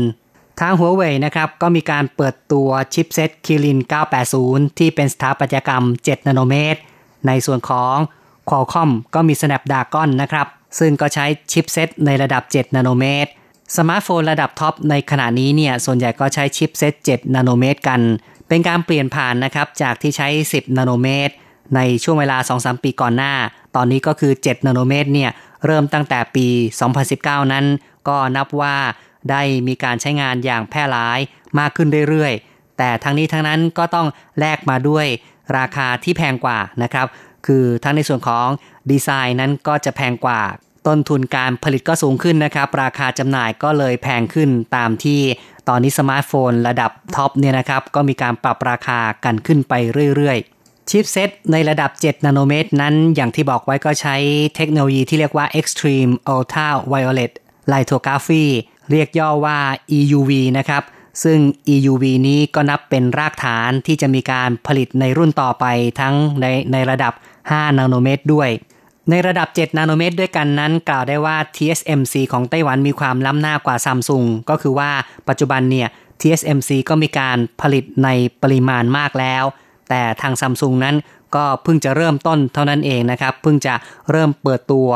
Speaker 4: ทางหัวเว่ยนะครับก็มีการเปิดตัวชิปเซต Kirin 980 ที่เป็นสถาปัตยกรรม 7 นาโนเมตร ในส่วนของ Qualcomm ก็มี Snapdragon นะครับ ซึ่งก็ใช้ชิปเซตในระดับ 7 นาโนเมตร สมาร์ทโฟนระดับท็อปในขณะนี้เนี่ย ส่วนใหญ่ก็ใช้ชิปเซต7 นาโนเมตรกัน เป็นการเปลี่ยนผ่านนะครับ จากที่ใช้ 10 นาโนเมตร ในช่วงเวลา 2-3 ปีก่อนหน้า ตอนนี้ก็คือ 7 นาโนเมตรเนี่ยเริ่มตั้งแต่ปี 2019 นั้น ก็นับว่า ได้มีการใช้งานอย่างแพร่หลายมากขึ้นเรื่อยๆ แต่ทั้งนี้ทั้งนั้นก็ต้องแลกมาด้วยราคาที่แพงกว่านะครับ คือทั้งในส่วนของดีไซน์นั้นก็จะแพงกว่า ต้นทุนการผลิตก็สูงขึ้นนะครับ ราคาจำหน่ายก็เลยแพงขึ้นตามที่ตอนนี้สมาร์ทโฟนระดับท็อปเนี่ยนะครับ ก็มีการปรับราคากันขึ้นไปเรื่อยๆชิปเซตในระดับ 7 นาโนเมตร นั้นอย่างที่บอกไว้ก็ใช้เทคโนโลยีที่เรียกว่า Extreme Ultra Violet Lithography เรียกย่อว่า EUV นะครับ ซึ่ง EUV นี้ก็นับเป็นรากฐานที่จะมีการผลิตในรุ่นต่อไปทั้งในในระดับ 5 นาโนเมตรด้วย ในระดับ 7 นาโนเมตรด้วยกันนั้น กล่าวได้ว่า TSMC ของไต้หวันมีความล้ำหน้ากว่าซัมซุงก็คือว่าปัจจุบันเนี่ย TSMC ก็มีการผลิตในปริมาณมากแล้ว แต่ทางซัมซุงนั้นก็เพิ่งจะเริ่มต้นเท่านั้นเองนะครับ เพิ่งจะเริ่มเปิดตัว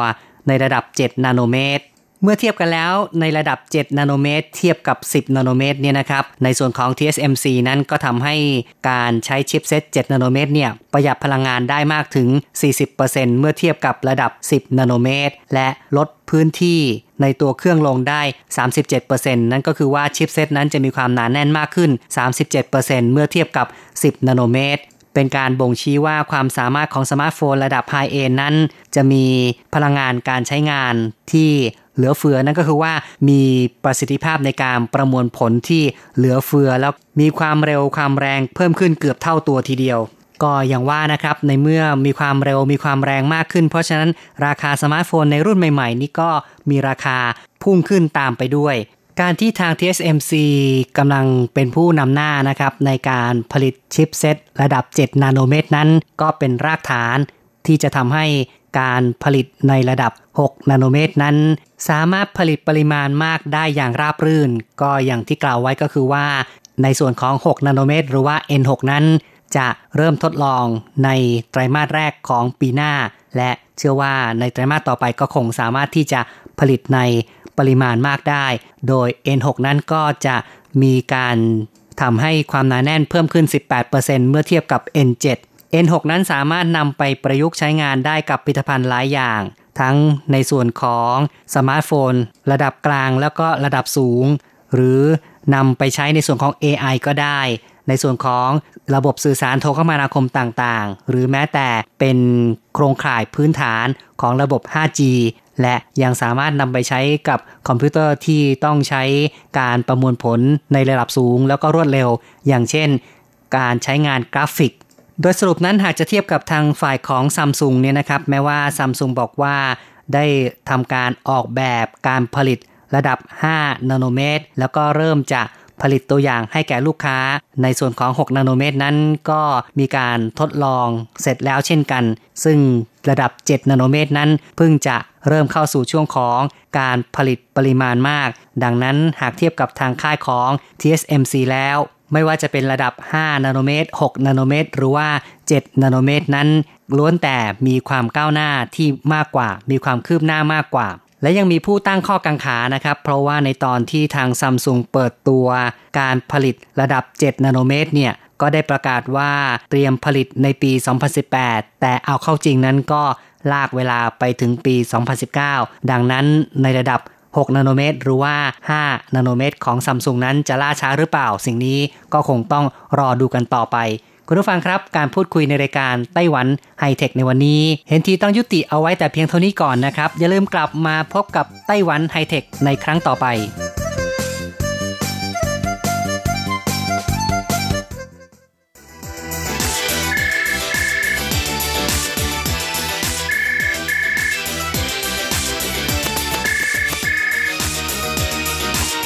Speaker 4: ในระดับ 7 นาโนเมตร เมื่อเทียบกันแล้วในระดับ 7 นาโนเมตร เทียบกับ 10 นาโนเมตรเนี่ยนะครับ ในส่วนของ TSMC นั้นก็ทำให้การใช้ชิปเซต 7 นาโนเมตรเนี่ยประหยัดพลังงานได้มากถึง 40%เมื่อเทียบกับระดับ 10 นาโนเมตร และลดพื้นที่ในตัวเครื่องลงได้ 37%นั่นก็คือว่าชิปเซตนั้นจะมีความหนาแน่นมากขึ้น 37%เมื่อเทียบกับ 10 นาโนเมตร เป็นการบ่งชี้ว่าความสามารถของสมาร์ทโฟนระดับ high-end นั้น จะมีพลังงานการใช้งานที่เหลือเฟือนั่นก็คือว่ามีประสิทธิภาพในการประมวลผลที่เหลือเฟือแล้วมีความเร็วความแรงเพิ่มขึ้นเกือบเท่าตัวทีเดียว ก็อย่างว่านะครับในเมื่อมีความเร็วมีความแรงมากขึ้น เพราะฉะนั้นราคาสมาร์ทโฟนในรุ่นใหม่ ๆ นี้ก็มีราคาพุ่งขึ้นตามไปด้วย การที่ทาง TSMC กำลังเป็นผู้นำหน้านะครับในการผลิตชิปเซตระดับ 7 นาโนเมตรนั้น ก็เป็นรากฐานที่จะทำให้การผลิตในระดับ 6 นาโนเมตรนั้น สามารถผลิตปริมาณมากได้อย่างราบรื่น ก็อย่างที่กล่าวไว้ก็คือว่า ในส่วนของ 6 นาโนเมตร หรือว่า N6 นั้น จะเริ่มทดลองในไตรมาสแรกของปีหน้า และเชื่อว่าในไตรมาสต่อไปก็คงสามารถที่จะผลิตใน ปริมาณมากได้ โดย N6 นั้นก็จะมีการทำให้ความหนาแน่นเพิ่มขึ้น 18%เมื่อเทียบกับ N7 N6 นั้นสามารถนำไปประยุกต์ใช้งานได้กับผลิตภัณฑ์หลายอย่าง ทั้งในส่วนของสมาร์ทโฟน ระดับกลางแล้วก็ระดับสูง หรือนำไปใช้ในส่วนของ AI ก็ได้ ในส่วนของระบบสื่อสารโทรคมนาคมต่างๆ หรือแม้แต่เป็นโครงข่ายพื้นฐานของระบบ 5G และยังสามารถนำไปใช้กับคอมพิวเตอร์ที่ต้องใช้การประมวลผลในระดับสูง แล้วก็รวดเร็ว อย่างเช่น การใช้งานกราฟิก โดยสรุปนั้นหากจะเทียบกับทางฝ่ายของซัมซุงเนี่ยนะครับ แม้ว่าซัมซุงบอกว่าได้ทำการออกแบบการผลิตระดับ 5 นาโนเมตร แล้วก็เริ่มจะผลิตตัวอย่างให้แก่ลูกค้า ในส่วนของ 6 นาโนเมตรนั้นก็มีการทดลองเสร็จแล้วเช่นกัน ซึ่งระดับ 7 นาโนเมตรนั้นเพิ่งจะ เริ่มเข้าสู่ช่วงของการผลิตปริมาณมาก ดังนั้นหากเทียบกับทางค่ายของ TSMC แล้ว ไม่ว่าจะเป็นระดับ 5 นาโนเมตร 6 นาโนเมตร หรือว่า 7 นาโนเมตรนั้น ล้วนแต่มีความก้าวหน้าที่มากกว่า มีความคืบหน้ามากกว่าและยังมีผู้ตั้งข้อกังขานะครับ เพราะว่าในตอนที่ทางซัมซุงเปิดตัวการผลิตระดับ 7 นาโนเมตรเนี่ย ก็ได้ประกาศว่าเตรียมผลิตในปี 2018 แต่เอาเข้าจริงนั้นก็ ลากเวลาไปถึงปี 2019 ดังนั้นในระดับ 6 นาโนเมตร หรือว่า 5 นาโนเมตร ของซัมซุงนั้นจะล่าช้าหรือเปล่า สิ่งนี้ก็คงต้องรอดูกันต่อไป คุณผู้ฟังครับ การพูดคุยในรายการไต้หวันไฮเทคในวันนี้ เห็นทีต้องยุติเอาไว้แต่เพียงเท่านี้ก่อนนะครับ อย่าลืมกลับมาพบกับไต้หวันไฮเทคในครั้งต่อไป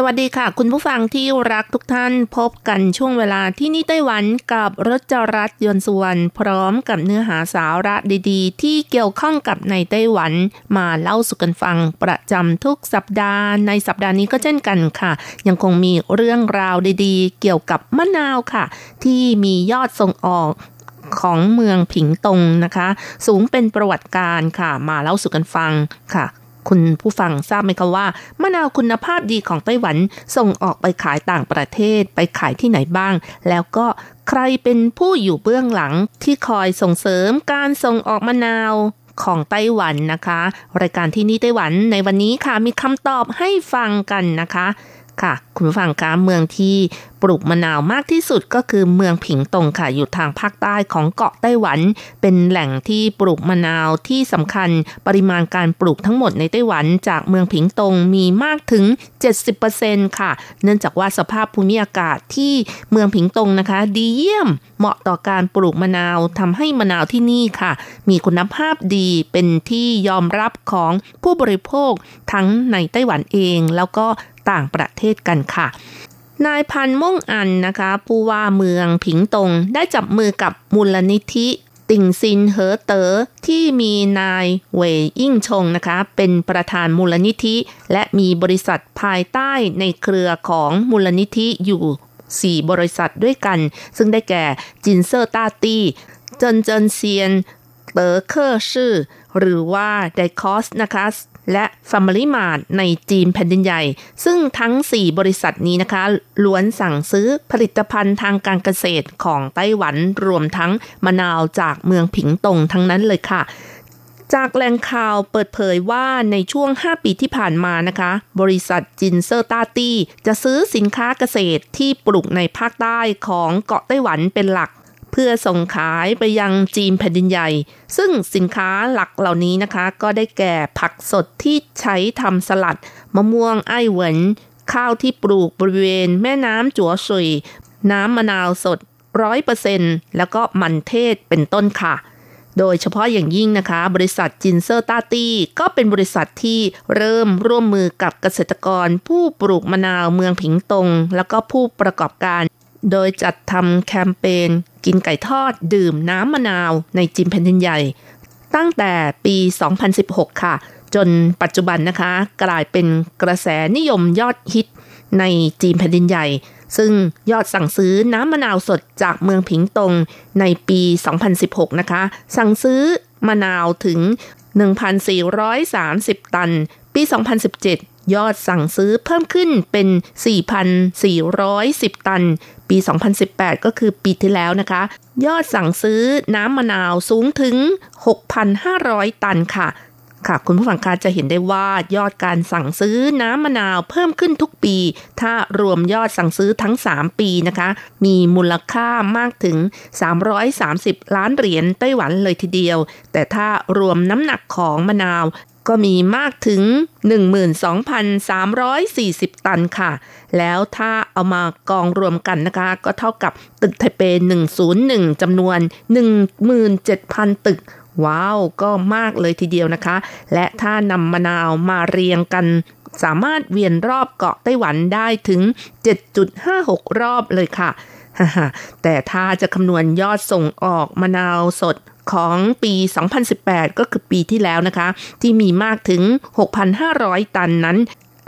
Speaker 5: สวัสดีค่ะ คุณผู้ฟังที่รักทุกท่านพบกันช่วงเวลาที่นี่ไต้หวันกับรจรัสยนสวนพร้อมกับเนื้อหาสาระดีๆ ที่เกี่ยวข้องกับในไต้หวัน มาเล่าสู่กันฟังประจำทุกสัปดาห์ ในสัปดาห์นี้ก็เช่นกันค่ะ ยังคงมีเรื่องราวดีๆ เกี่ยวกับมะนาวค่ะ ที่มียอดส่งออกของเมืองผิงตงนะคะ สูงเป็นประวัติการค่ะ มาเล่าสู่กันฟังค่ะ คุณผู้ฟังทราบไหมคะว่ามะนาวคุณภาพดีของไต้หวันส่งออกไปขายต่างประเทศไปขายที่ไหนบ้าง แล้วก็ใครเป็นผู้อยู่เบื้องหลังที่คอยส่งเสริมการส่งออกมะนาวของไต้หวันนะคะ รายการที่นี่ไต้หวันในวันนี้ค่ะมีคำตอบให้ฟังกันนะคะ ค่ะ คุณผู้ฟังคะเมืองที่ปลูกมะนาวมากที่สุดก็คือเมืองผิงตงค่ะ อยู่ทางภาคใต้ของเกาะไต้หวัน เป็นแหล่งที่ปลูกมะนาวที่สำคัญ ปริมาณการปลูกทั้งหมดในไต้หวัน จากเมืองผิงตงมีมากถึง 70%ค่ะ เนื่องจากว่าสภาพภูมิอากาศที่เมืองผิงตงนะคะ ดีเยี่ยม เหมาะต่อการปลูกมะนาวทำให้มะนาวที่นี่ค่ะ มีคุณภาพดีเป็นที่ยอมรับของผู้บริโภคทั้งในไต้หวันเอง แล้วก็ ต่างประเทศกันค่ะ นายพันม่งอันนะคะ ผู้ว่าเมืองผิงตง ได้จับมือกับมูลนิธิติงซินเฮอเตอร์ที่มีนายเวยยิ่งชงนะคะ เป็นประธานมูลนิธิ และมีบริษัทภายใต้ในเครือของมูลนิธิอยู่ 4 บริษัทด้วยกัน ซึ่งได้แก่จินเซอร์ต้าตี้เจินเจินเซียนเต๋อเคอร์ชื่อ หรือว่าไดคอสนะคะ และ Family Mart ในจีนแผ่นดินใหญ่ ซึ่งทั้ง 4 บริษัทนี้นะคะ ล้วนสั่งซื้อผลิตภัณฑ์ทางการเกษตรของไต้หวันรวมทั้งมะนาวจากเมืองผิงตงทั้งนั้นเลยค่ะจากแหล่งข่าวเปิดเผยว่าในช่วง 5 ปีที่ผ่านมานะคะ บริษัทจินเซอร์ตาตี้จะซื้อสินค้าเกษตรที่ปลูกในภาคใต้ของเกาะไต้หวันเป็นหลัก พื่อส่งขายไปยังจีนแผ่นดินใหญ่ ซึ่งสินค้าหลักเหล่านี้นะคะ ก็ได้แก่ผักสดที่ใช้ทำสลัด มะม่วงไอ้เหวินข้าวที่ปลูกบริเวณแม่น้ำจัวซุย น้ำมะนาวสดร้อยเปอร์เซ็นแล้วก็มันเทศเป็นต้นค่ะ โดยเฉพาะอย่างยิ่งนะคะ บริษัทจินเซอร์ตาตี้ก็เป็นบริษัทที่เริ่มร่วมมือกับเกษตรกร ผู้ปลูกมะนาวเมืองผิงตง แล้วก็ผู้ประกอบการ โดยจัดทำแคมเปญกินไก่ทอดดื่มน้ำมะนาวในจีนแผ่นดินใหญ่ ตั้งแต่ปี 2016 ค่ะ จนปัจจุบันนะคะ กลายเป็นกระแสนิยมยอดฮิตในจีนแผ่นดินใหญ่ ซึ่งยอดสั่งซื้อน้ำมะนาวสดจากเมืองผิงตงในปี 2016 นะคะ สั่งซื้อมะนาวถึง 1,430 ตัน ปี 2017 ยอดสั่งซื้อเพิ่มขึ้นเป็น 4,410 ตัน ปี 2018 ก็คือปีที่แล้วนะคะ ยอดสั่งซื้อน้ำมะนาวสูงถึง 6,500 ตันค่ะ ค่ะ คุณผู้ฟังคะจะเห็นได้ว่ายอดการสั่งซื้อน้ำมะนาวเพิ่มขึ้นทุกปี ถ้ารวมยอดสั่งซื้อทั้ง 3 ปีนะคะ มีมูลค่ามากถึง 330 ล้านเหรียญไต้หวันเลยทีเดียว แต่ถ้ารวมน้ำหนักของมะนาว ก็มีมากถึง 12,340 ตันค่ะ แล้วถ้าเอามากองรวมกันนะคะ ก็เท่ากับตึกไทเป 101จำนวน 17,000 ตึกว้าว ก็มากเลยทีเดียวนะคะ และถ้านำมะนาวมาเรียงกัน สามารถเวียนรอบเกาะไต้หวันได้ถึง 7.56 รอบเลยค่ะ แต่ถ้าจะคำนวณยอดส่งออกมะนาวสด ของปี 2018 ก็คือปีที่แล้วนะคะ ที่มีมากถึง 6,500 ตันนั้น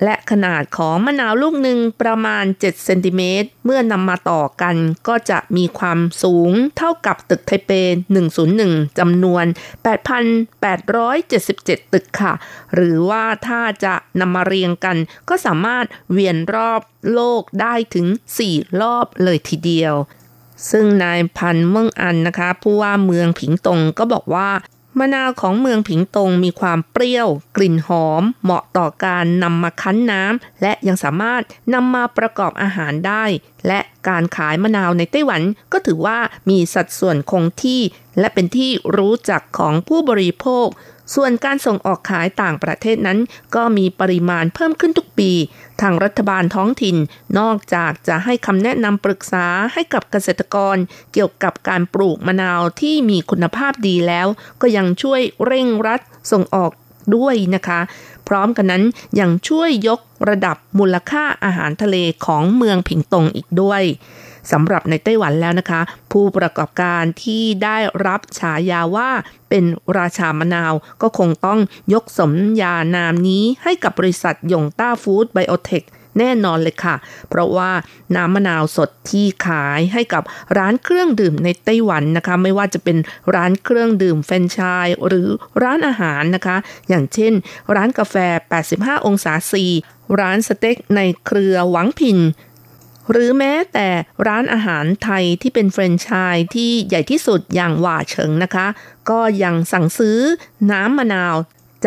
Speaker 5: และขนาดของมะนาวลูกหนึ่งประมาณ 7 เซนติเมตร เมื่อนำมาต่อกันก็จะมีความสูงเท่ากับตึกไทเป 101 จำนวน 8,877 ตึกค่ะ หรือว่าถ้าจะนำมาเรียงกัน ก็สามารถเวียนรอบโลกได้ถึง 4 รอบเลยทีเดียว ซึ่งนายพันเมืองอันนะคะ ผู้ว่าเมืองผิงตงก็บอกว่ามะนาวของเมืองผิงตงมีความเปรี้ยว กลิ่นหอม เหมาะต่อการนำมาคั้นน้ำและยังสามารถนำมาประกอบอาหารได้ และการขายมะนาวในไต้หวันก็ถือว่ามีสัดส่วนคงที่ และเป็นที่รู้จักของผู้บริโภค ส่วนการส่งออกขายต่างประเทศนั้น ก็มีปริมาณเพิ่มขึ้นทุกปี ทางรัฐบาลท้องถิ่น นอกจากจะให้คำแนะนำปรึกษาให้กับเกษตรกร เกี่ยวกับการปลูกมะนาวที่มีคุณภาพดีแล้ว ก็ยังช่วยเร่งรัดส่งออก ด้วยนะคะ พร้อมกันนั้นยังช่วยยกระดับมูลค่าอาหารทะเลของเมืองผิงตงอีกด้วยสำหรับในไต้หวันแล้วนะคะ ผู้ประกอบการที่ได้รับฉายาว่าเป็นราชามะนาวก็คงต้องยกสมญานามนี้ให้กับบริษัทยงต้าฟู้ดไบโอเทค แน่นอนเลยค่ะ เพราะว่าน้ำมะนาวสดที่ขายให้กับร้านเครื่องดื่มในไต้หวันนะคะ ไม่ว่าจะเป็นร้านเครื่องดื่มแฟรนไชส์หรือร้านอาหารนะคะ อย่างเช่น ร้านกาแฟ 85 องศาซีร้านสเต็กในเครือหวังพินหรือแม้แต่ร้านอาหารไทยที่เป็นแฟรนไชส์ที่ใหญ่ที่สุดอย่างหว่าเฉิงนะคะ ก็ยังสั่งซื้อน้ำมะนาว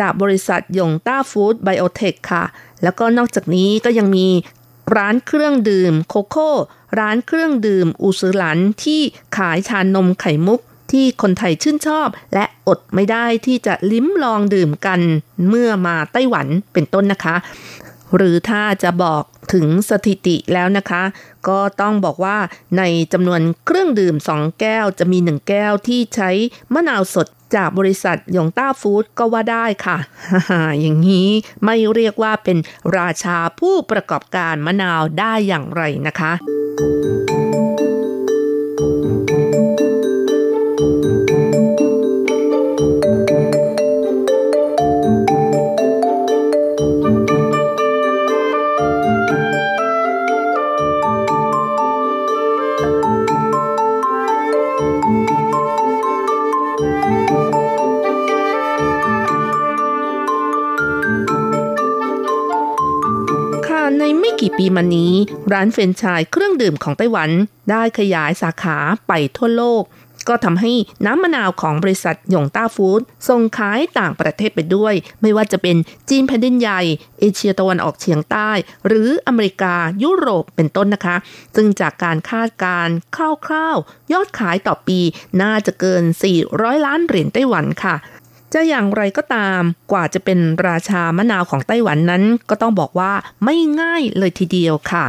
Speaker 5: จากบริษัทยงต้าฟู้ดไบโอเทคค่ะ แล้วก็นอกจากนี้ก็ยังมีร้านเครื่องดื่มโคโค่ ร้านเครื่องดื่มอูซือหลันที่ขายชานมไข่มุกที่คนไทยชื่นชอบ และอดไม่ได้ที่จะลิ้มลองดื่มกันเมื่อมาไต้หวันเป็นต้นนะคะ หรือถ้าจะบอกถึงสถิติแล้วนะคะ ก็ต้องบอกว่าในจำนวนเครื่องดื่ม 2 แก้วจะมี 1 แก้วที่ใช้มะนาวสดจากบริษัทยงต้าฟู้ดก็ว่าได้ค่ะ อย่างนี้ไม่เรียกว่าเป็นราชาผู้ประกอบการมะนาวได้อย่างไรนะคะ กี่ปีมานี้ ร้านเฟรนชชายเครื่องดื่มของไต้หวัน ได้ขยายสาขาไปทั่วโลก ก็ทำให้น้ำมะนาวของบริษัทหยงต้าฟู้ดส่งขายต่างประเทศไปด้วย ไม่ว่าจะเป็นจีนแผ่นดินใหญ่ เอเชียตะวันออกเฉียงใต้ หรืออเมริกายุโรปเป็นต้นนะคะ ซึ่งจากการคาดการคร่าวๆยอดขายต่อปี น่าจะเกิน 400 ล้านเหรียญไต้หวันค่ะ จะอย่างไรก็ตาม กว่าจะเป็นราชามะนาวของไต้หวันนั้น ก็ต้องบอกว่าไม่ง่ายเลยทีเดียวค่ะ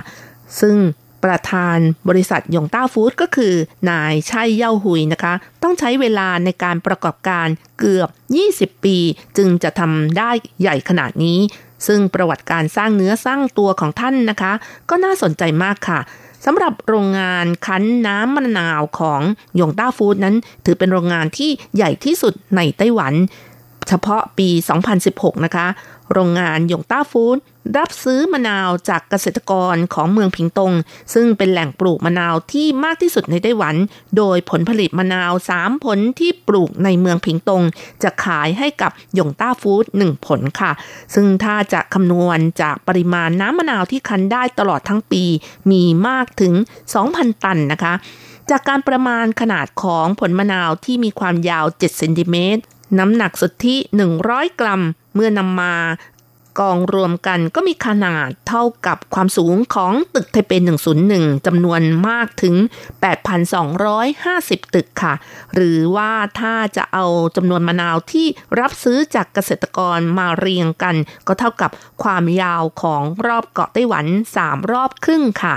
Speaker 5: ซึ่งประธานบริษัทยงต้าฟู้ดก็คือ นายชัยเย่าหุยนะคะ ต้องใช้เวลาในการประกอบการเกือบ 20 ปี จึงจะทำได้ใหญ่ขนาดนี้ ซึ่งประวัติการสร้างเนื้อสร้างตัวของท่านนะคะ ก็น่าสนใจมากค่ะ สำหรับโรงงานคั้นน้ำมะนาวของยงต้าฟู้ดนั้น ถือเป็นโรงงานที่ใหญ่ที่สุดในไต้หวัน เฉพาะปี 2016 นะคะ โรงงานหยงต้าฟู้ดรับซื้อมะนาวจากเกษตรกรของเมืองพิงตง ซึ่งเป็นแหล่งปลูกมะนาวที่มากที่สุดในไต้หวัน โดยผลผลิตมะนาว 3 ผลที่ปลูกในเมืองพิงตง จะขายให้กับหยงต้าฟู้ด1ผลค่ะ ซึ่งถ้าจะคำนวณจากปริมาณน้ำมะนาวที่คั้นได้ตลอดทั้งปี มีมากถึง 2,000 ตันนะคะ จากการประมาณขนาดของผลมะนาวที่มีความยาว 7 เซนติเมตรน้ำหนักสุทธิ 100 กรัม เมื่อนำมากองรวมกันก็มีขนาดเท่ากับความสูงของตึกไทเป101จำนวนมากถึง 8,250 ตึกค่ะ หรือว่าถ้าจะเอาจำนวนมะนาวที่รับซื้อจากเกษตรกรมาเรียงกัน ก็เท่ากับความยาวของรอบเกาะไต้หวัน 3 รอบครึ่งค่ะ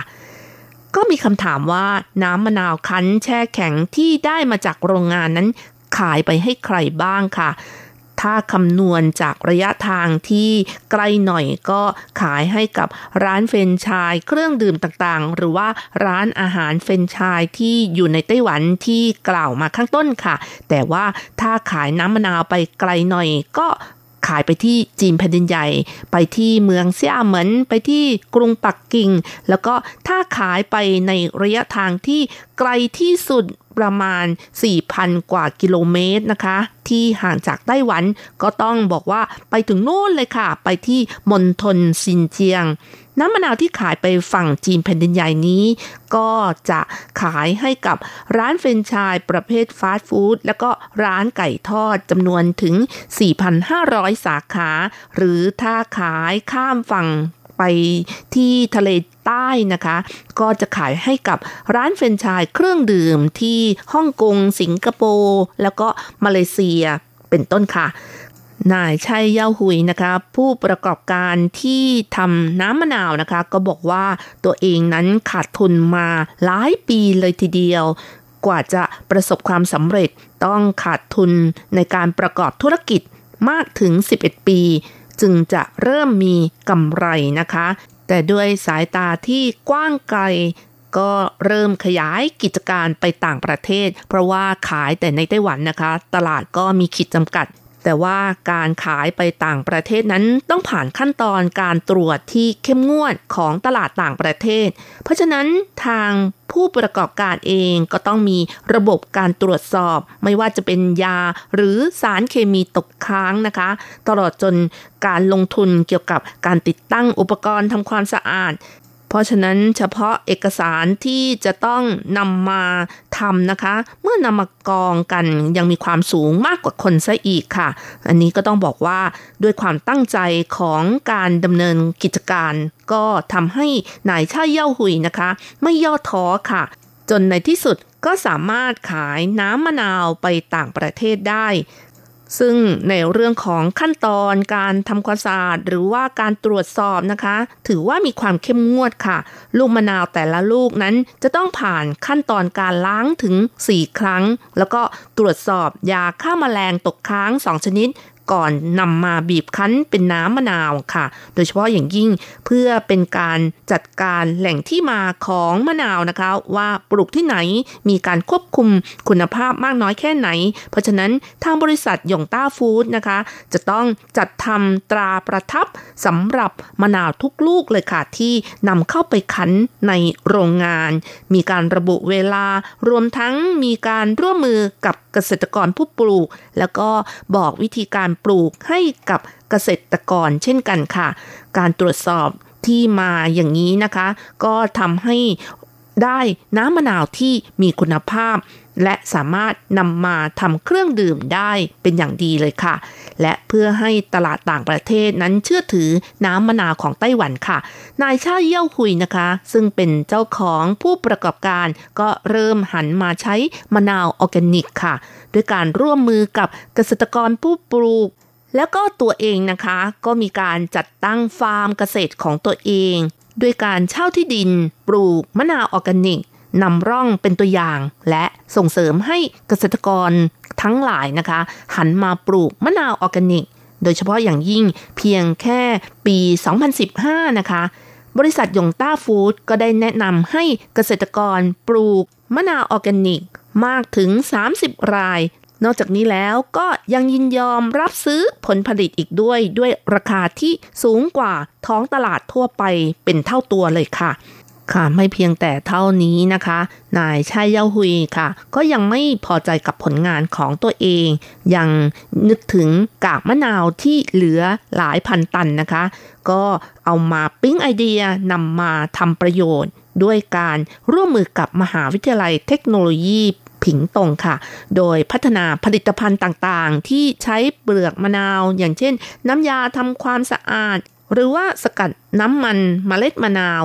Speaker 5: ก็มีคำถามว่าน้ำมะนาวคั้นแช่แข็งที่ได้มาจากโรงงานนั้นขายไปให้ใครบ้างค่ะ ถ้าคำนวณจากระยะทางที่ใกล้หน่อยก็ขายให้กับร้านแฟรนไชส์เครื่องดื่มต่างๆ หรือว่าร้านอาหารแฟรนไชส์ที่อยู่ในไต้หวันที่กล่าวมาข้างต้นค่ะ แต่ว่าถ้าขายน้ำมะนาวไปไกลหน่อยก็ขายไปที่จีนแผ่นดินใหญ่ ไปที่เมืองเซี่ยเหมินไปที่กรุงปักกิ่ง แล้วก็ถ้าขายไปในระยะทางที่ไกลที่สุด ประมาณ 4,000 กว่ากิโลเมตรนะคะ ที่ห่างจากไต้หวันก็ต้องบอกว่าไปถึงโน่นเลยค่ะ ไปที่มณฑลซินเจียง น้ำมะนาวที่ขายไปฝั่งจีนแผ่นดินใหญ่นี้ ก็จะขายให้กับร้านแฟรนไชส์ประเภทฟาสต์ฟู้ดแล้วก็ร้านไก่ทอดจำนวนถึง 4,500 สาขา หรือถ้าขายข้ามฝั่งไปที่ทะเล ใต้นะคะ ก็จะขายให้กับร้านแฟรนไชส์เครื่องดื่มที่ฮ่องกง สิงคโปร์ แล้วก็มาเลเซียเป็นต้นค่ะนายชัยเย้าหุยนะคะผู้ประกอบการที่ทำน้ำมะนาวนะคะ ก็บอกว่าตัวเองนั้นขาดทุนมาหลายปีเลยทีเดียว กว่าจะประสบความสำเร็จต้องขาดทุนในการประกอบธุรกิจมากถึง 11 ปี จึงจะเริ่มมีกำไรนะคะ แต่ด้วยสายตาที่กว้างไกล ก็เริ่มขยายกิจการไปต่างประเทศ เพราะว่าขายแต่ในไต้หวันนะคะ ตลาดก็มีขีดจำกัด แต่ว่าการขายไปต่างประเทศนั้นต้องผ่านขั้นตอนการตรวจที่เข้มงวดของตลาดต่างประเทศ เพราะฉะนั้นทางผู้ประกอบการเองก็ต้องมีระบบการตรวจสอบ ไม่ว่าจะเป็นยาหรือสารเคมีตกค้างนะคะ ตลอดจนการลงทุนเกี่ยวกับการติดตั้งอุปกรณ์ทำความสะอาด เพราะฉะนั้นเฉพาะเอกสารที่จะต้องนำมาทำนะคะ เมื่อนำมากองกันยังมีความสูงมากกว่าคนซะอีกค่ะ อันนี้ก็ต้องบอกว่าด้วยความตั้งใจของการดำเนินกิจการ ก็ทำให้นายชาเย่าหุยนะคะ ไม่ย่อท้อค่ะ จนในที่สุดก็สามารถขายน้ำมะนาวไปต่างประเทศได้ ซึ่งในเรื่องของขั้นตอนการทำความสะอาดหรือว่าการตรวจสอบนะคะ ถือว่ามีความเข้มงวดค่ะ ลูกมะนาวแต่ละลูกนั้นจะต้องผ่านขั้นตอนการล้างถึง 4 ครั้ง แล้วก็ตรวจสอบยาฆ่ามาแมลงตกค้าง 2 ชนิด ก่อนนำมาบีบคั้นเป็นน้ำมะนาวค่ะ โดยเฉพาะอย่างยิ่งเพื่อเป็นการจัดการแหล่งที่มาของมะนาวนะคะ ว่าปลูกที่ไหนมีการควบคุมคุณภาพมากน้อยแค่ไหน เพราะฉะนั้นทางบริษัทยงต้าฟู้ดนะคะ จะต้องจัดทำตราประทับสำหรับมะนาวทุกลูกเลยค่ะ ที่นำเข้าไปคั้นในโรงงาน มีการระบุเวลารวมทั้งมีการร่วมมือกับ กษตรกรผู้ปลูก แล้วก็บอกวิธีการปลูกให้กับเกษตรกรเช่นกันค่ะ การตรวจสอบที่มาอย่างนี้นะคะ ก็ทำให้ ได้น้ำมะนาวที่มีคุณภาพ และสามารถนำมาทำเครื่องดื่มได้เป็นอย่างดีเลยค่ะ และเพื่อให้ตลาดต่างประเทศนั้นเชื่อถือน้ำมะนาวของไต้หวันค่ะ นายชาเย่าหุยนะคะ ซึ่งเป็นเจ้าของผู้ประกอบการ ก็เริ่มหันมาใช้มะนาวออร์แกนิกค่ะ ด้วยการร่วมมือกับเกษตรกรผู้ปลูกแล้วก็ตัวเองนะคะก็มีการจัดตั้งฟาร์มเกษตรของตัวเอง ด้วยการเช่าที่ดิน ปลูกมะนาวออร์แกนิกนำร่องเป็นตัวอย่าง และส่งเสริมให้เกษตรกรทั้งหลายนะคะ หันมาปลูกมะนาวออร์แกนิก โดยเฉพาะอย่างยิ่งเพียงแค่ปี 2015 นะคะ บริษัทยงต้าฟู้ดก็ได้แนะนำให้เกษตรกรปลูกมะนาวออร์แกนิกมากถึง 30 ราย นอกจากนี้แล้วก็ยังยินยอมรับซื้อผลผลิตอีกด้วยด้วยราคาที่สูงกว่าท้องตลาดทั่วไปเป็นเท่าตัวเลยค่ะ ค่ะไม่เพียงแต่เท่านี้นะคะ นายชายเยาหุยค่ะ ก็ยังไม่พอใจกับผลงานของตัวเอง ยังนึกถึงกากมะนาวที่เหลือหลายพันตันนะคะ ก็เอามาปิ้งไอเดียนำมาทำประโยชน์ด้วยการร่วมมือกับมหาวิทยาลัยเทคโนโลยี ผิงตงค่ะ โดยพัฒนาผลิตภัณฑ์ต่างๆ ที่ใช้เปลือกมะนาว อย่างเช่น น้ำยาทำความสะอาด หรือว่าสกัดน้ำมันเมล็ดมะนาว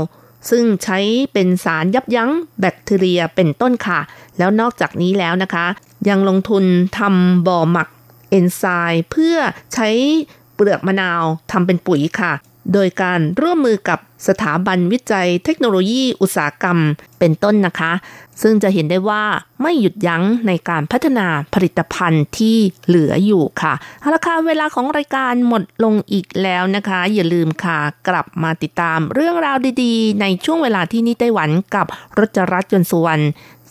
Speaker 5: ซึ่งใช้เป็นสารยับยั้งแบคทีเรียเป็นต้นค่ะ แล้วนอกจากนี้แล้วนะคะ ยังลงทุนทำบ่อหมักเอนไซม์เพื่อใช้เปลือกมะนาวทำเป็นปุ๋ยค่ะ โดยการร่วมมือกับสถาบันวิจัยเทคโนโลยีอุตสาหกรรมเป็นต้นนะคะ ซึ่งจะเห็นได้ว่าไม่หยุดยั้งในการพัฒนาผลิตภัณฑ์ที่เหลืออยู่ค่ะเอาละค่ะเวลาของรายการหมดลงอีกแล้วนะคะ อย่าลืมค่ะกลับมาติดตามเรื่องราวดีๆ ในช่วงเวลาที่นี่ไต้หวันกับรจรัสยนต์สุวรรณ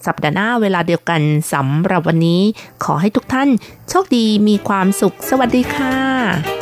Speaker 5: สัปดาห์หน้าเวลาเดียวกันสำหรับวันนี้ ขอให้ทุกท่านโชคดีมีความสุข สวัสดีค่ะ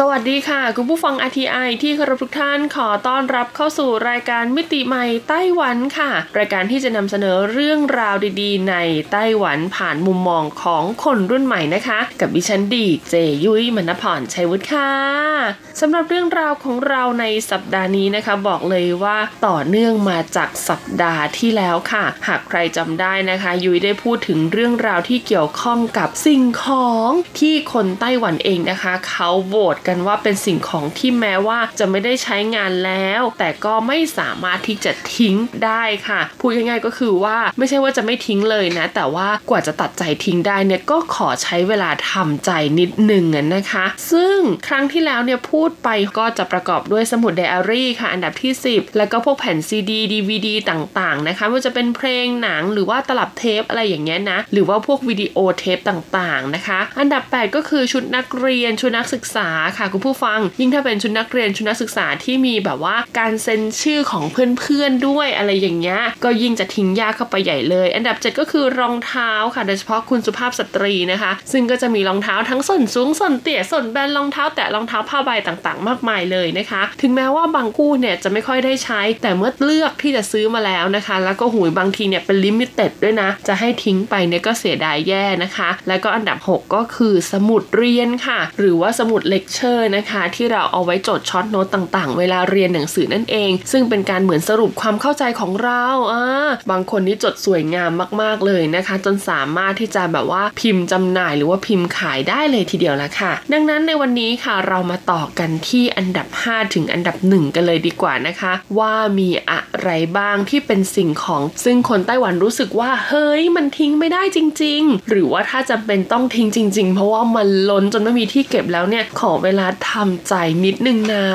Speaker 6: สวัสดีค่ะ คุณผู้ฟัง RTI ที่เคารพทุกท่านขอต้อนรับเข้าสู่รายการมิติใหม่ไต้หวันค่ะ รายการที่จะนำเสนอเรื่องราวดีๆ ในไต้หวันผ่านมุมมองของคนรุ่นใหม่นะคะ กับดิฉันดีเจยุ้ยมณพรชัยวุฒิค่ะสำหรับเรื่องราวของเราในสัปดาห์นี้นะคะ บอกเลยว่าต่อเนื่องมาจากสัปดาห์ที่แล้วค่ะ หากใครจำได้นะคะ ยุ้ยได้พูดถึงเรื่องราวที่เกี่ยวข้องกับสิ่งของที่คนไต้หวันเองนะคะ เขาโหวตกันว่าเป็นสิ่งของที่แม้ว่าจะไม่ได้ใช้งานแล้ว แต่ก็ไม่สามารถที่จะทิ้งได้ค่ะ พูดง่ายๆก็คือว่าไม่ใช่ว่าจะไม่ทิ้งเลยนะ แต่ว่ากว่าจะตัดใจทิ้งได้เนี่ยก็ขอใช้เวลาทำใจนิดหนึ่งนะคะ ซึ่งครั้งที่แล้วเนี่ยพูดไปก็จะประกอบด้วยสมุดไดอารี่ค่ะ อันดับที่ 10 แล้วก็พวกแผ่นซีดีดีวีดีต่างๆนะคะว่าจะเป็นเพลงหนังหรือว่าตลับเทปอะไรอย่างเงี้ยนะหรือว่าพวกวิดีโอเทปต่างๆนะคะ อันดับ 8 ก็คือชุดนักเรียนชุดนักศึกษาค่ะคุณผู้ฟัง ยิ่งถ้าเป็นชุดนักเรียนชุดนักศึกษาที่มีแบบว่าการเซ็นชื่อของเพื่อนๆด้วยอะไรอย่างเงี้ยก็ยิ่งจะทิ้งยากเข้าไปใหญ่เลย อันดับ 7 ก็คือรองเท้าค่ะโดยเฉพาะคุณสุภาพสตรีนะคะ ซึ่งก็จะมีรองเท้าทั้งส้นสูงส้นเตี้ยส้นแบนรองเท้า แตะรองเท้าผ้าใบต่างๆ มากมายเลยนะคะ ถึงแม้ว่าบางคู่เนี่ยจะไม่ค่อยได้ใช้ แต่เมื่อเลือกที่จะซื้อมาแล้วนะคะ แล้วก็หูยบางทีเนี่ยเป็น limite d ด้วยนะ จะให้ทิ้งไปเนี่ยก็เสียดายแย่นะคะ แล้วก็อันดับ 6 ก็คือสมุดเรียนค่ะ หรือว่าสมุดเลคเชอร์นะคะ ที่เราเอาไว้จด short note ต่างๆ เวลาเรียนหนังสือนั่นเอง ซึ่งเป็นการเหมือนสรุปความเข้าใจของเราอ่าบางคนนี่จดสวยงามมากๆเลยนะคะ จนสามารถที่จะแบบว่าพิมพ์จำหน่ายหรือว่าพิมพ์ขายได้เลยทีเดียวละค่ะ ดังนั้นในวันนี้ค่ะเรามาต่อกันที่อันดับ 5 ถึงอันดับ 1 กันเลยดีกว่านะคะ ว่ามีอะไรบ้างที่เป็นสิ่งของ ซึ่งคนไต้หวันรู้สึกว่าเฮ้ยมันทิ้งไม่ได้จริง ๆ หรือว่าถ้าจำเป็นต้องทิ้งจริง ๆ เพราะว่ามันล้นจนไม่มีที่เก็บแล้วเนี่ยขอเววลาทำใจนิดนึงนะ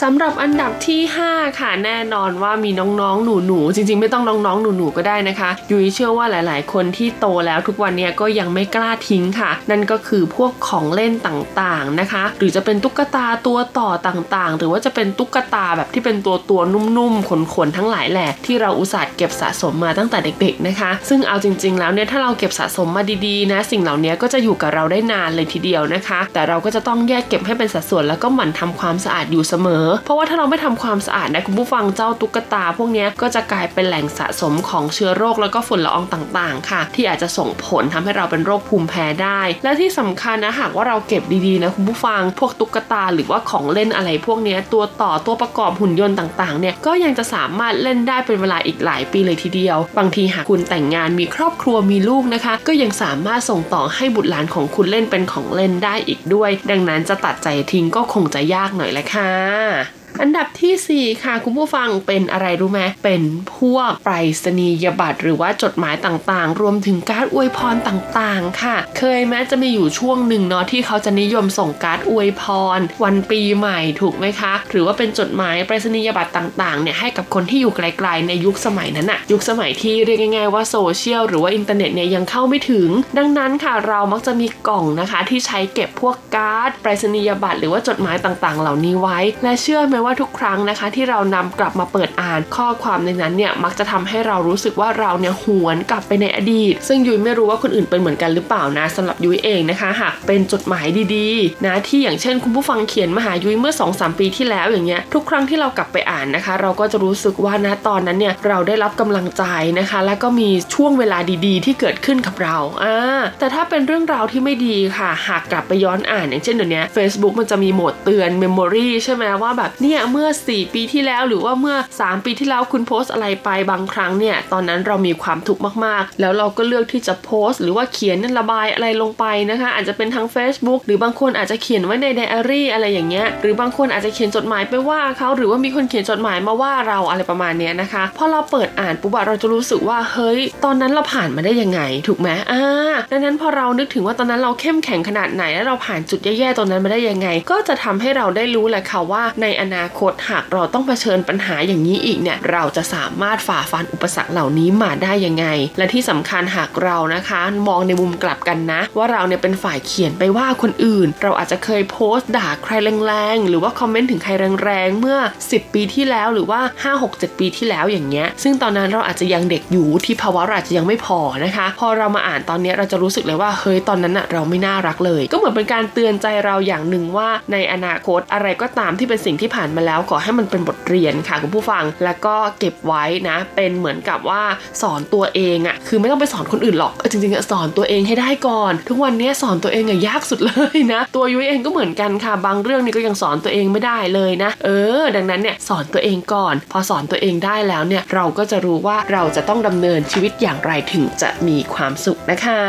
Speaker 6: สำหรับอันดับที่ 5 ค่ะแน่นอนว่ามีน้องๆ หนูๆ จริงๆ ไม่ต้องน้องๆ หนูๆ ก็ได้นะคะ ยุ้ยเชื่อว่าหลายๆ คนที่โตแล้วทุกวันนี้ก็ยังไม่กล้าทิ้งค่ะ นั่นก็คือพวกของเล่นต่างๆ นะคะ หรือจะเป็นตุ๊กตาตัวต่อต่างๆ หรือว่าจะเป็นตุ๊กตาแบบที่เป็นตัวตัวนุ่มๆ ขนๆ ทั้งหลายแหละที่เราอุตส่าห์เก็บสะสมมาตั้งแต่เด็ก ๆ นะคะ ซึ่งเอาจริง ๆ แล้วเนี่ยถ้าเราเก็บสะสมมาดีๆ นะ สิ่งเหล่านี้ก็จะอยู่กับเราได้นานเลยทีเดียวนะคะ แต่เราก็จะต้องแยกเก็บให้เป็นสัดส่วนแล้วก็หมั่นทำความสะอาดอยู่เสมอ เพราะว่าถ้าเราไม่ทำความสะอาดนะคุณผู้ฟังเจ้าตุ๊กตา พวกนี้ก็จะกลายเป็นแหล่งสะสมของเชื้อโรคแล้วก็ฝุ่นละอองต่างๆ ค่ะ ที่อาจจะส่งผลทำให้เราเป็นโรคภูมิแพ้ได้ และที่สำคัญนะหากว่าเราเก็บดีๆนะคุณผู้ฟัง พวกตุ๊กตาหรือว่าของเล่นอะไรพวกนี้ตัวต่อตัวประกอบหุ่นยนต์ต่างๆเนี่ยก็ยังจะสามารถเล่นได้เป็นเวลาอีกหลายปีเลยทีเดียว บางทีหากคุณแต่งงานมีครอบครัวมีลูกนะคะ ก็ยังสามารถส่งต่อให้บุตรหลานของคุณเล่นเป็นของเล่นได้อีกด้วย ดังนั้นจะตัดใจทิ้งก็คงจะยากหน่อยแหละค่ะ Yeah. อันดับที่ 4 ค่ะ คุณผู้ฟังเป็นอะไรรู้ไหมเป็นพวกไปรษณียบัตรหรือว่าจดหมายต่างๆ รวมถึงการ์ดอวยพรต่างๆ ค่ะ เคยแม้จะมีอยู่ช่วงหนึ่งเนาะที่เขาจะนิยมส่งการ์ดอวยพร วันปีใหม่ถูกไหมคะ หรือว่าเป็นจดหมายไปรษณียบัตรต่างๆเนี่ยให้กับคนที่อยู่ไกลๆในยุคสมัยนั้นอะยุคสมัยที่เรียกง่ายๆว่าโซเชียลหรือว่าอินเทอร์เน็ตเนี่ยยังเข้าไม่ถึง ดังนั้นค่ะเรามักจะมีกล่องนะคะ ที่ใช้เก็บพวกการ์ดไปรษณียบัตรหรือว่าจดหมายต่างๆ เหล่านี้ไว้ และเชื่อไหมว่าทุกครั้งนะคะที่เรานำกลับมาเปิดอ่าน ข้อความในนั้นเนี่ยมักจะทำให้เรารู้สึกว่าเราเนี่ยหวนกลับไปในอดีต ซึ่งยุ้ยไม่รู้ว่าคนอื่นเป็นเหมือนกันหรือเปล่านะสำหรับยุ้ยเองนะคะหากเป็นจดหมายดีๆ นะที่อย่างเช่น คุณผู้ฟังเขียนมาหายุ้ยเมื่อ2อสปีที่แล้วอย่างเงี้ยทุกครั้งที่เรากลับไปอ่านนะคะ เราก็จะรู้สึกว่านะตอนนั้นเนี่ยเราได้รับกำลังใจนะคะ แล้วก็มีช่วงเวลาดีๆ ที่เกิดขึ้นกับเราอ่าแต่ถ้าเป็นเรื่องราวที่ไม่ดีค่ะ หากกลับไปย้อนอ่านอย่างเช่นเดี๋ยวนี้ Facebook มันจะมีโหมดเตือนเมมโมรีใช่ไหมว่าแบบเนี่ยเมื่อ 4 ปีที่แล้วหรือว่าเมื่อ 3 ปีที่แล้วคุณโพสอะไรไปบางครั้งเนี่ยตอนนั้นเรามีความทุกข์มากๆ แล้วเราก็เลือกที่จะโพสหรือว่าเขียนระบายอะไรลงไปนะคะ อาจจะเป็นทาง Facebook หรือบางคนอาจจะเขียนไว้ในไดอารี่อะไรอย่างเงี้ยหรือบางคนอาจจะเขียนจดหมายไปว่าเขาหรือว่ามีคนเขียนจดหมายมาว่าเราอะไรประมาณเนี้ยนะคะพอเราเปิดอ่านปุ๊บเราจะรู้สึกว่าเฮ้ย ตอนนั้นเราผ่านมาได้ยังไง ถูกไหมอ่าดังนั้นพอเรานึกถึงว่าตอนนั้นเราเข้มแข็งขนาดไหน แล้วเราผ่านจุดแย่ๆตรงนั้นมาได้ยังไง ก็จะทำให้เราได้รู้แหละค่ะว่าในอนานาคตหากเราต้องเผชิญปัญหาอย่างนี้อีกเนี่ยเราจะสามารถฝ่าฟันอุปสรรคเหล่านี้มาได้ยังไง และที่สำคัญหากเรานะคะ มองในมุมกลับกันนะ ว่าเราเนี่ยเป็นฝ่ายเขียนไปว่าคนอื่น เราอาจจะเคยโพสต์ด่าใครแรงๆหรือว่าคอมเมนต์ถึงใครแรงๆเมื่อ 10 ปีที่แล้วหรือว่า 5 6 7 ปีที่แล้วอย่างเงี้ย ซึ่งตอนนั้นเราอาจจะยังเด็กอยู่ที่ภาวะเราอาจจะยังไม่พอนะคะ พอเรามาอ่านตอนนี้เราจะรู้สึกเลยว่าเฮ้ยตอนนั้นอะเราไม่น่ารักเลย ก็เหมือนเป็นการเตือนใจเราอย่างหนึ่งว่าในอนาคตอะไรก็ตามที่เป็นสิ่งที่ผ่านมาแล้วขอให้มันเป็นบทเรียนค่ะคุณผู้ฟัง แล้วก็เก็บไว้นะ เป็นเหมือนกับว่าสอนตัวเองอะคือไม่ต้องไปสอนคนอื่นหรอกจริงๆสอนตัวเองให้ได้ก่อน ทุกวันนี้สอนตัวเองอะยากสุดเลยนะ ตัวยุ้ยเองก็เหมือนกันค่ะ บางเรื่องนี่ก็ยังสอนตัวเองไม่ได้เลยนะ เออ ดังนั้นเนี่ยสอนตัวเองก่อน พอสอนตัวเองได้แล้วเนี่ยเราก็จะรู้ว่าเราจะต้องดำเนินชีวิตอย่างไรถึงจะมีความสุขนะคะ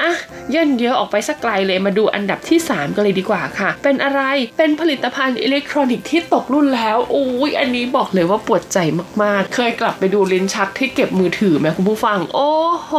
Speaker 6: อะเย่นเยอะออกไปสักไกลเลยมาดูอันดับที่ 3 กันเลยดีกว่าค่ะ เป็นอะไรเป็นผลิตภัณฑ์อิเล็กทรอนิกส์ที่ตกรุ่นแล้วโอ้ยอันนี้บอกเลยว่าปวดใจมากๆ เคยกลับไปดูลิ้นชักที่เก็บมือถือไหมคุณผู้ฟัง โอ้โห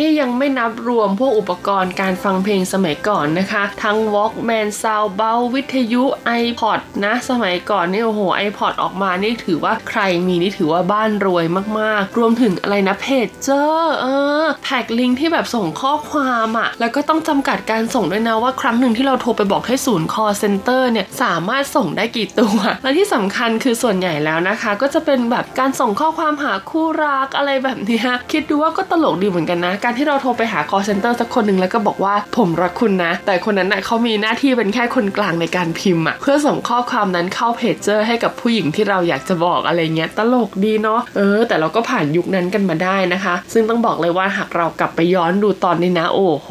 Speaker 6: นี่ยังไม่นับรวมพวกอุปกรณ์การฟังเพลงสมัยก่อนนะคะ ทั้ง Walkman Soundabout วิทยุ iPod นะ สมัยก่อนนี่โอ้โห iPod ออกมานี่ถือว่าใครมีนี่ถือว่าบ้านรวยมากๆ รวมถึงอะไรนะเพจเจอร์เออแพ็กลิงก์ที่แบบส่งข้อความอะค่ะ แล้วก็ต้องจำกัดการส่งด้วยนะว่าครั้งหนึ่งที่เราโทรไปบอกให้ศูนย์ call center เนี่ยสามารถส่งได้กี่ตัวและที่สำคัญคือส่วนใหญ่แล้วนะคะ ก็จะเป็นแบบการส่งข้อความหาคู่รักอะไรแบบนี้คิดดูว่าก็ตลกดีเหมือนกันนะ การที่เราโทรไปหา call center สักคนหนึ่งแล้วก็บอกว่าผมรักคุณนะ แต่คนนั้นนะ่ะเขามีหน้าที่เป็นแค่คนกลางในการพิมพ์อะเพื่อส่งข้อความนั้นเข้าเพจเจอร์ให้กับผู้หญิงที่เราอยากจะบอกอะไรเงี้ยตลกดีเนาะเออ แต่เราก็ผ่านยุคนั้นกันมาได้นะคะ ซึ่งต้องบอกเลยว่าหากเรากลับไปย้อนดูตอนนี้นะ โอ้โห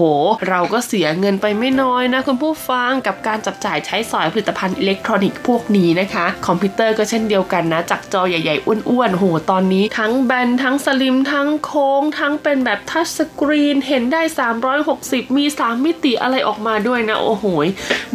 Speaker 6: เราก็เสียเงินไปไม่น้อยนะคุณผู้ฟังกับการจับจ่ายใช้สอยผลิตภัณฑ์อิเล็กทรอนิกส์พวกนี้นะคะคอมพิวเตอร์ก็เช่นเดียวกันนะ จากจอใหญ่ๆ อ้วนๆโหตอนนี้ ทั้งแบนทั้ง slim ทั้งโค้ง ทั้งเป็นแบบ touch screen เห็นได้ 360 มี 3 มิติอะไรออกมาด้วยนะ โอ้โห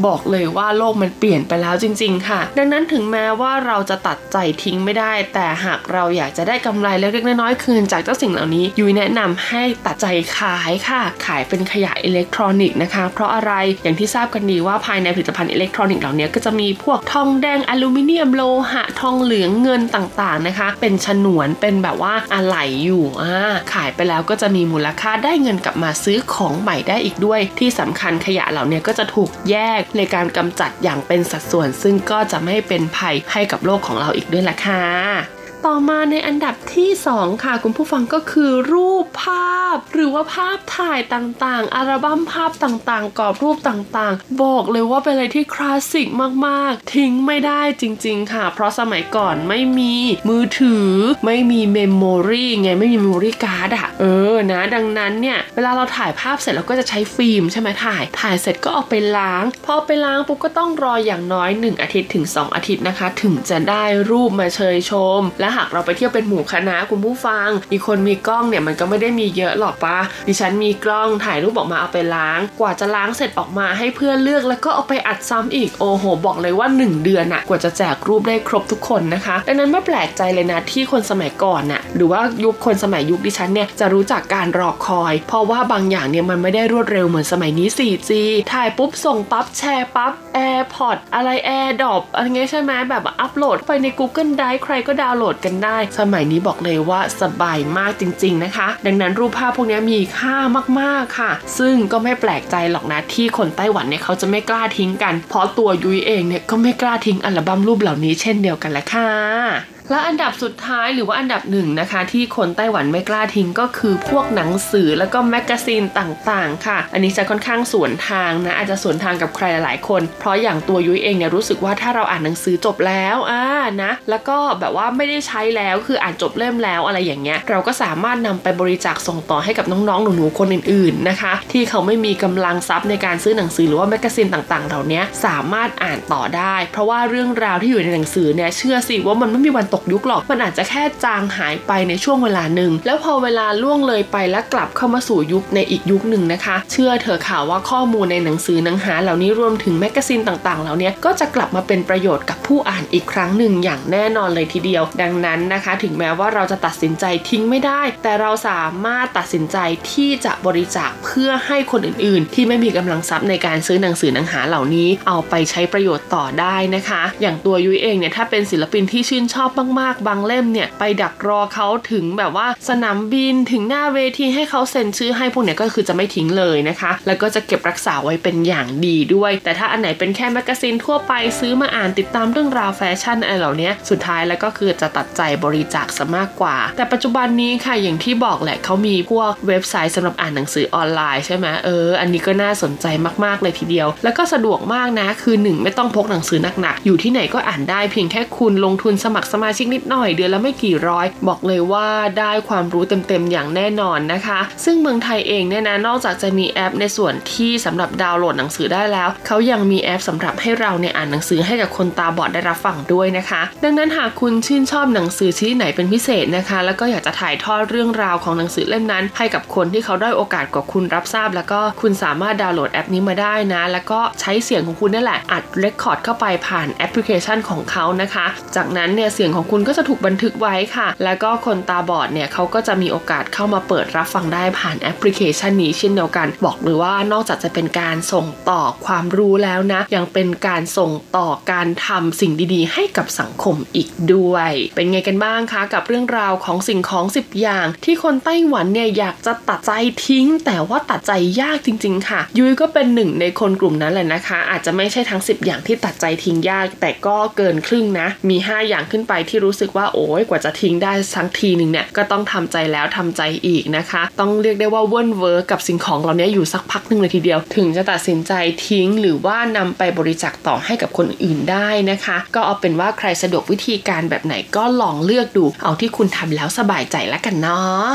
Speaker 6: บอกเลยว่าโลกมันเปลี่ยนไปแล้วจริง ๆ ค่ะ ดังนั้นถึงแม้ว่าเราจะตัดใจทิ้งไม่ได้ แต่หากเราอยากจะได้กำไรเล็กๆน้อยๆคืนจากเจ้าสิ่งเหล่านี้ยุ้ยแนะนำให้ตัดใจขายค่ะ ขายเป็นขยะอิเล็กทรอนิกส์นะคะ เพราะอะไรอย่างที่ทราบกันดีว่าภายในผลิตภัณฑ์อิเล็กทรอนิกส์เหล่านี้ก็จะมีพวกทองแดงอลูมิเนียมโลหะทองเหลืองเงินต่างๆนะคะ เป็นฉนวนเป็นแบบว่าอะไหล่อยู่อ่าขายไปแล้วก็จะมีมูลค่าได้เงินกลับมาซื้อของใหม่ได้อีกด้วย ที่สำคัญขยะเหล่านี้ก็จะถูกแยกในการกำจัดอย่างเป็นสัดส่วน ซึ่งก็จะไม่เป็นภัยให้กับโลกของเราอีกด้วยล่ะค่ะ ต่อมาในอันดับที่ 2 ค่ะ คุณผู้ฟังก็คือรูปภาพ หรือว่าภาพถ่ายต่างๆ อัลบั้มภาพต่างๆกรอบรูปต่างๆ บอกเลยว่าเป็นอะไรที่คลาสสิกมากๆ ทิ้งไม่ได้จริง ๆ ค่ะ เพราะสมัยก่อนไม่มีมือถือ ไม่มี memory ไงไม่มี memory card อะเออนะดังนั้นเนี่ย เวลาเราถ่ายภาพเสร็จเราก็จะใช้ฟิล์มใช่ไหมถ่าย ถ่ายเสร็จก็เอาไปล้าง พอไปล้างปุ๊บก็ต้องรออย่างน้อย 1 อาทิตย์ถึง 2 อาทิตย์นะคะ ถึงจะได้รูปมาเชยชมและหากเราไปเที่ยวเป็นหมู่คณะคุณผู้ฟัง มีคนมีกล้องเนี่ยมันก็ไม่ได้มีเยอะหรอกปะดิฉันมีกล้องถ่ายรูปออกมาเอาไปล้าง กว่าจะล้างเสร็จออกมาให้เพื่อนเลือกแล้วก็เอาไปอัดซ้ำอีกโอ้โห บอกเลยว่า 1 เดือนอะกว่าจะแจกรูปได้ครบทุกคนนะคะดังนั้นไม่แปลกใจเลยนะที่คนสมัยก่อนน่ะหรือว่ายุคคนสมัยยุคดิฉันเนี่ยจะรู้จักการรอคอย เพราะว่าบางอย่างเนี่ยมันไม่ได้รวดเร็วเหมือนสมัยนี้ 4G ถ่ายปุ๊บส่งปั๊บแชร์ปั๊บ AirPod อะไร AirDrop อะไรเงี้ยใช่ไหมแบบอัปโหลดไปใน Google Drive ใครก็ดาวน์โหลดกันได้ สมัยนี้บอกเลยว่าสบายมากจริง ๆนะคะ ดังนั้นรูปภาพพวกนี้มีค่ามากๆค่ะ ซึ่งก็ไม่แปลกใจหรอกนะที่คนไต้หวันเนี่ยเขาจะไม่กล้าทิ้งกัน เพราะตัวยุ้ยเองเนี่ยก็ไม่กล้าทิ้งอัลบั้มรูปเหล่านี้เช่นเดียวกันแหละค่ะ และอันดับสุดท้ายหรือว่าอันดับหนึ่งนะคะ ที่คนไต้หวันไม่กล้าทิ้งก็คือพวกหนังสือแล้วก็แมกกาซีนต่างๆ ค่ะ อันนี้จะค่อนข้างสวนทางนะอาจจะสวนทางกับใครหลายๆคน เพราะอย่างตัวยุ้ยเองเนี่ยรู้สึกว่าถ้าเราอ่านหนังสือจบแล้วอ่านะแล้วก็แบบว่าไม่ได้ใช้แล้วคืออ่านจบเล่มแล้วอะไรอย่างเงี้ยเราก็สามารถนำไปบริจาคส่งต่อให้กับน้องๆหนูๆคนอื่นๆนะคะ ที่เขาไม่มีกำลังทรัพย์ในการซื้อหนังสือหรือว่าแมกกาซีนต่างๆ เหล่านี้สามารถอ่านต่อได้ เพราะว่าเรื่องราวที่อยู่ในหนังสือเนี่ยเชื่อสิว่ามันไม่มีวันตกยุคหรอก มันอาจจะแค่จางหายไปในช่วงเวลาหนึ่ง แล้วพอเวลาล่วงเลยไปแล้วกลับเข้ามาสู่ยุคในอีกยุคหนึ่งนะคะ เชื่อเถอะค่ะว่าข้อมูลในหนังสือหนังหาเหล่านี้รวมถึงแมกกาซีนต่างๆ เหล่านี้ก็จะกลับมาเป็นประโยชน์กับผู้อ่านอีกครั้งหนึ่งอย่างแน่นอนเลยทีเดียว ดังนั้นนะคะ ถึงแม้ว่าเราจะตัดสินใจทิ้งไม่ได้ แต่เราสามารถตัดสินใจที่จะบริจาคเพื่อให้คนอื่น ๆ ที่ไม่มีกำลังทรัพย์ในการซื้อหนังสือหนังหาเหล่านี้ เอาไปใช้ประโยชน์ต่อได้นะคะ อย่างตัวยุ้ยเองเนี่ยถ้าเป็นศิลปินที่ชื่นชอบมากๆ บางเล่มเนี่ยไปดักรอเขาถึงแบบว่าสนามบินถึงหน้าเวทีให้เขาเซ็นชื่อให้พวกเนี้ยก็คือจะไม่ทิ้งเลยนะคะ แล้วก็จะเก็บรักษาไว้เป็นอย่างดีด้วย แต่ถ้าอันไหนเป็นแค่แมกกาซีนทั่วไปซื้อมาอ่านติดตามเรื่องราวแฟชั่นอะไรเหล่านี้สุดท้ายแล้วก็คือจะตัดใจบริจาคซะมากกว่า แต่ปัจจุบันนี้ค่ะอย่างที่บอกแหละเขามีพวกเว็บไซต์สำหรับอ่านหนังสือออนไลน์ใช่ไหมเออ อันนี้ก็น่าสนใจมากๆเลยทีเดียว แล้วก็สะดวกมากนะคือ 1 ไม่ต้องพกหนังสือหนักๆอยู่ที่ไหนก็อ่านได้เพียงแค่คุณลงทุนสมัครสมาชิกนิดหน่อยเดือนละไม่กี่ร้อย บอกเลยว่าได้ความรู้เต็มๆอย่างแน่นอนนะคะ ซึ่งเมืองไทยเองเนี่ยนะนอกจากจะมีแอปในส่วนที่สำหรับดาวน์โหลดหนังสือได้แล้ว เขายังมีแอปสำหรับให้เราเนี่ยอ่านหนังสือให้กับคนตาบอดได้รับฟังด้วยนะคะ ดังนั้นหากคุณชื่นชอบหนังสือชนิดไหนเป็นพิเศษนะคะ แล้วก็อยากจะถ่ายทอดเรื่องราวของหนังสือเล่มนั้น ให้กับคนที่เขาด้อยโอกาสกว่าคุณรับทราบ แล้วก็คุณสามารถดาวน์โหลดแอปนี้มาได้นะ แล้วก็ใช้เสียงของคุณนี่แหละอัด record เข้าไปผ่านแอปพลิเคชันของเขานะคะ จากนั้นเนี่ยเสียงของคุณก็จะถูกบันทึกไว้ค่ะ แล้วก็คนตาบอดเนี่ยเขาก็จะมีโอกาสเข้ามาเปิดรับฟังได้ผ่านแอปพลิเคชันนี้เช่นเดียวกัน บอกเลยว่านอกจากจะเป็นการส่งต่อความรู้แล้วนะ ยังเป็นการส่งต่อการทำสิ่งดีๆ ให้กับสังคมอีกด้วย เป็นไงกันบ้างคะกับเรื่องราวของสิ่งของ 10 อย่าง ที่คนไต้หวันเนี่ยอยากจะตัดใจทิ้ง แต่ว่าตัดใจยากจริง ๆ ค่ะ ยุ้ยก็เป็นหนึ่งในคนกลุ่มนั้นแหละนะคะ อาจจะไม่ใช่ทั้ง 10 อย่างที่ตัดใจทิ้งยาก แต่ก็เกินครึ่งนะ มี 5 อย่างขึ้นไปที่รู้สึกว่าโอ้ยกว่าจะทิ้งได้สักทีหนึ่งเนี่ยก็ต้องทำใจแล้วทำใจอีกนะคะ ต้องเรียกได้ว่าเวิ่นเว้อกับสิ่งของเหล่านี้อยู่สักพักหนึ่งเลยทีเดียว ถึงจะตัดสินใจทิ้ง หรือว่านำไปบริจาคต่อให้กับคนอื่นได้นะคะ ก็เอาเป็นว่าใครสะดวกวิธีการแบบไหนก็ลองเลือกดู เอาที่คุณทำแล้วสบายใจแล้วกันเนาะ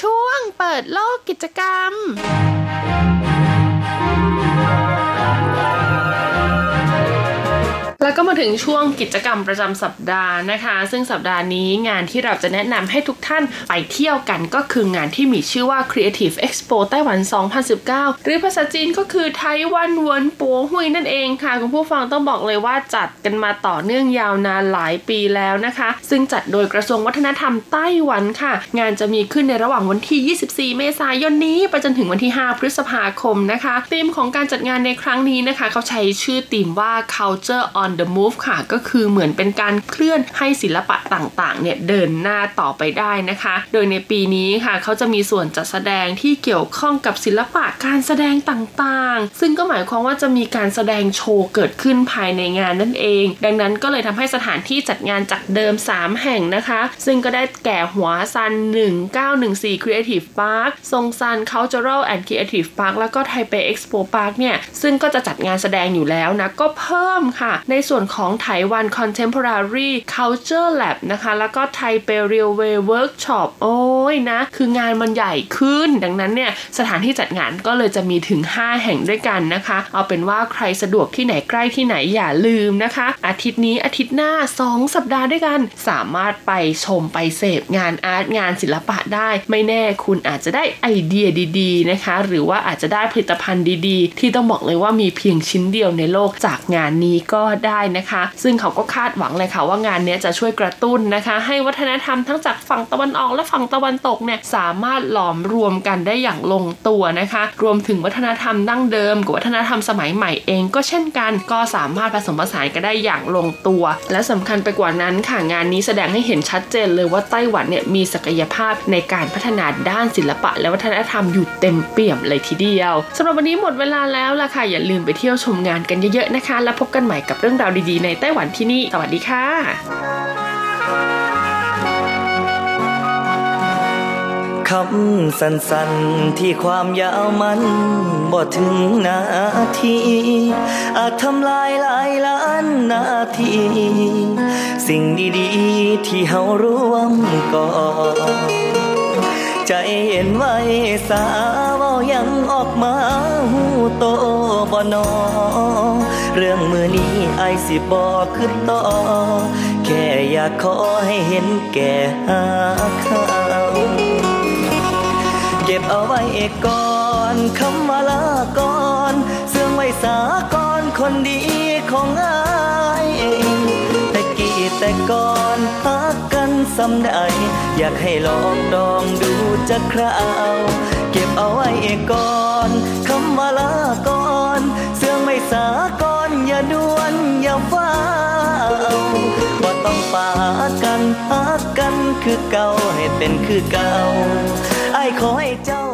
Speaker 6: ช่วงเปิดโลกกิจกรรม แล้วก็มาถึงช่วงกิจกรรมประจำสัปดาห์นะคะ ซึ่งสัปดาห์นี้งานที่เราจะแนะนำให้ทุกท่านไปเที่ยวกันก็คืองานที่มีชื่อว่า Creative Expo ไต้หวัน 2019 หรือภาษาจีนก็คือไต้หวันเวินปัวหุยนั่นเองค่ะ คุณผู้ฟังต้องบอกเลยว่าจัดกันมาต่อเนื่องยาวนานหลายปีแล้วนะคะ ซึ่งจัดโดยกระทรวงวัฒนธรรมไต้หวันค่ะ งานจะมีขึ้นในระหว่างวันที่ 24 เมษายนนี้ไปจนถึงวันที่ 5 พฤษภาคมนะคะธีมของการจัดงานในครั้งนี้นะคะ เขาใช้ชื่อธีมว่า culture on the move ค่ะ ก็คือเหมือนเป็นการเคลื่อนให้ศิลปะต่างๆเนี่ยเดินหน้าต่อไปได้นะคะ โดยในปีนี้ค่ะเขาจะมีส่วนจัดแสดงที่เกี่ยวข้องกับศิลปะการแสดงต่างๆ ซึ่งก็หมายความว่าจะมีการแสดงโชว์เกิดขึ้นภายในงานนั่นเอง ดังนั้นก็เลยทำให้สถานที่จัดงานจากเดิม 3 แห่งนะคะ ซึ่งก็ได้แก่หัวซัน 1914 Creative Park ซงซัน Cultural and Creative Park แล้วก็ไทเป Expo Park เนี่ย ซึ่งก็จะจัดงานแสดงอยู่แล้วนะ ก็เพิ่มค่ะ ในส่วนของไต้หวัน Contemporary Culture Lab นะคะ แล้วก็ไทเป Railway Workshop โอ้ยนะ คืองานมันใหญ่ขึ้น ดังนั้นเนี่ยสถานที่จัดงานก็เลยจะมีถึง 5 แห่งด้วยกันนะคะ เอาเป็นว่าใครสะดวกที่ไหนใกล้ที่ไหนอย่าลืมนะคะ อาทิตย์นี้อาทิตย์หน้า 2 สัปดาห์ด้วยกัน สามารถไปชมไปเสพงานอาร์ตงานศิลปะได้ ไม่แน่คุณอาจจะได้ไอเดียดีๆนะคะ หรือว่าอาจจะได้ผลิตภัณฑ์ดีๆ ที่ต้องบอกเลยว่ามีเพียงชิ้นเดียวในโลกจากงานนี้ก็ได้นะคะ ซึ่งเขาก็คาดหวังเลยค่ะว่างานนี้จะช่วยกระตุ้นนะคะ ให้วัฒนธรรมทั้งจากฝั่งตะวันออกและฝั่งตะวันตกเนี่ยสามารถหลอมรวมกันได้อย่างลงตัวนะคะ รวมถึงวัฒนธรรมดั้งเดิม กับวัฒนธรรมสมัยใหม่เองก็เช่นกัน ก็สามารถผสมผสานกันได้อย่างลงตัว และสำคัญไปกว่านั้นค่ะงานนี้แสดงให้เห็นชัดเจนเลยว่าไต้หวันเนี่ยมีศักยภาพในการพัฒนาด้านศิลปะ และวัฒนธรรมอยู่เต็มเปี่ยมเลยทีเดียวสำหรับวันนี้หมดเวลาแล้วล่ะค่ะอย่าลืมไปเที่ยวชมงานกันเยอะๆนะคะ แล้วพบกันใหม่กับเรื่องราวดีๆในไต้หวันที่นี่ สวัสดีค่ะ
Speaker 7: คำสั้นๆที่ความยาวมันบ่ถึงนาทีอาจทำลายหลายล้านนาที สิ่งดีๆที่เฮาร่วมก่อใจเย็นไว้สาวยังออกมาหูโตบ่นอ เรื่องมือนี้ไอสิบอกขึ้นต่อ แค่อยากขอให้เห็นแก่หาเขาเก็บเอาไว้เอกก่อนคำว่าลาก่อนเสื่องไว้สาก่อนคนดีของอแต่กี้แต่ก่อนพักกันสำใด อยากให้ลองดองดูจะคราว เก็บเอาไว้เอกก่อนคำว่าลาก่อน สาก่อนอย่าด่วนอย่าฟ้าบ่ต้องปากันพักกันคือเก่าให้เป็นคือเก่าไอ้ขอให้เจ้า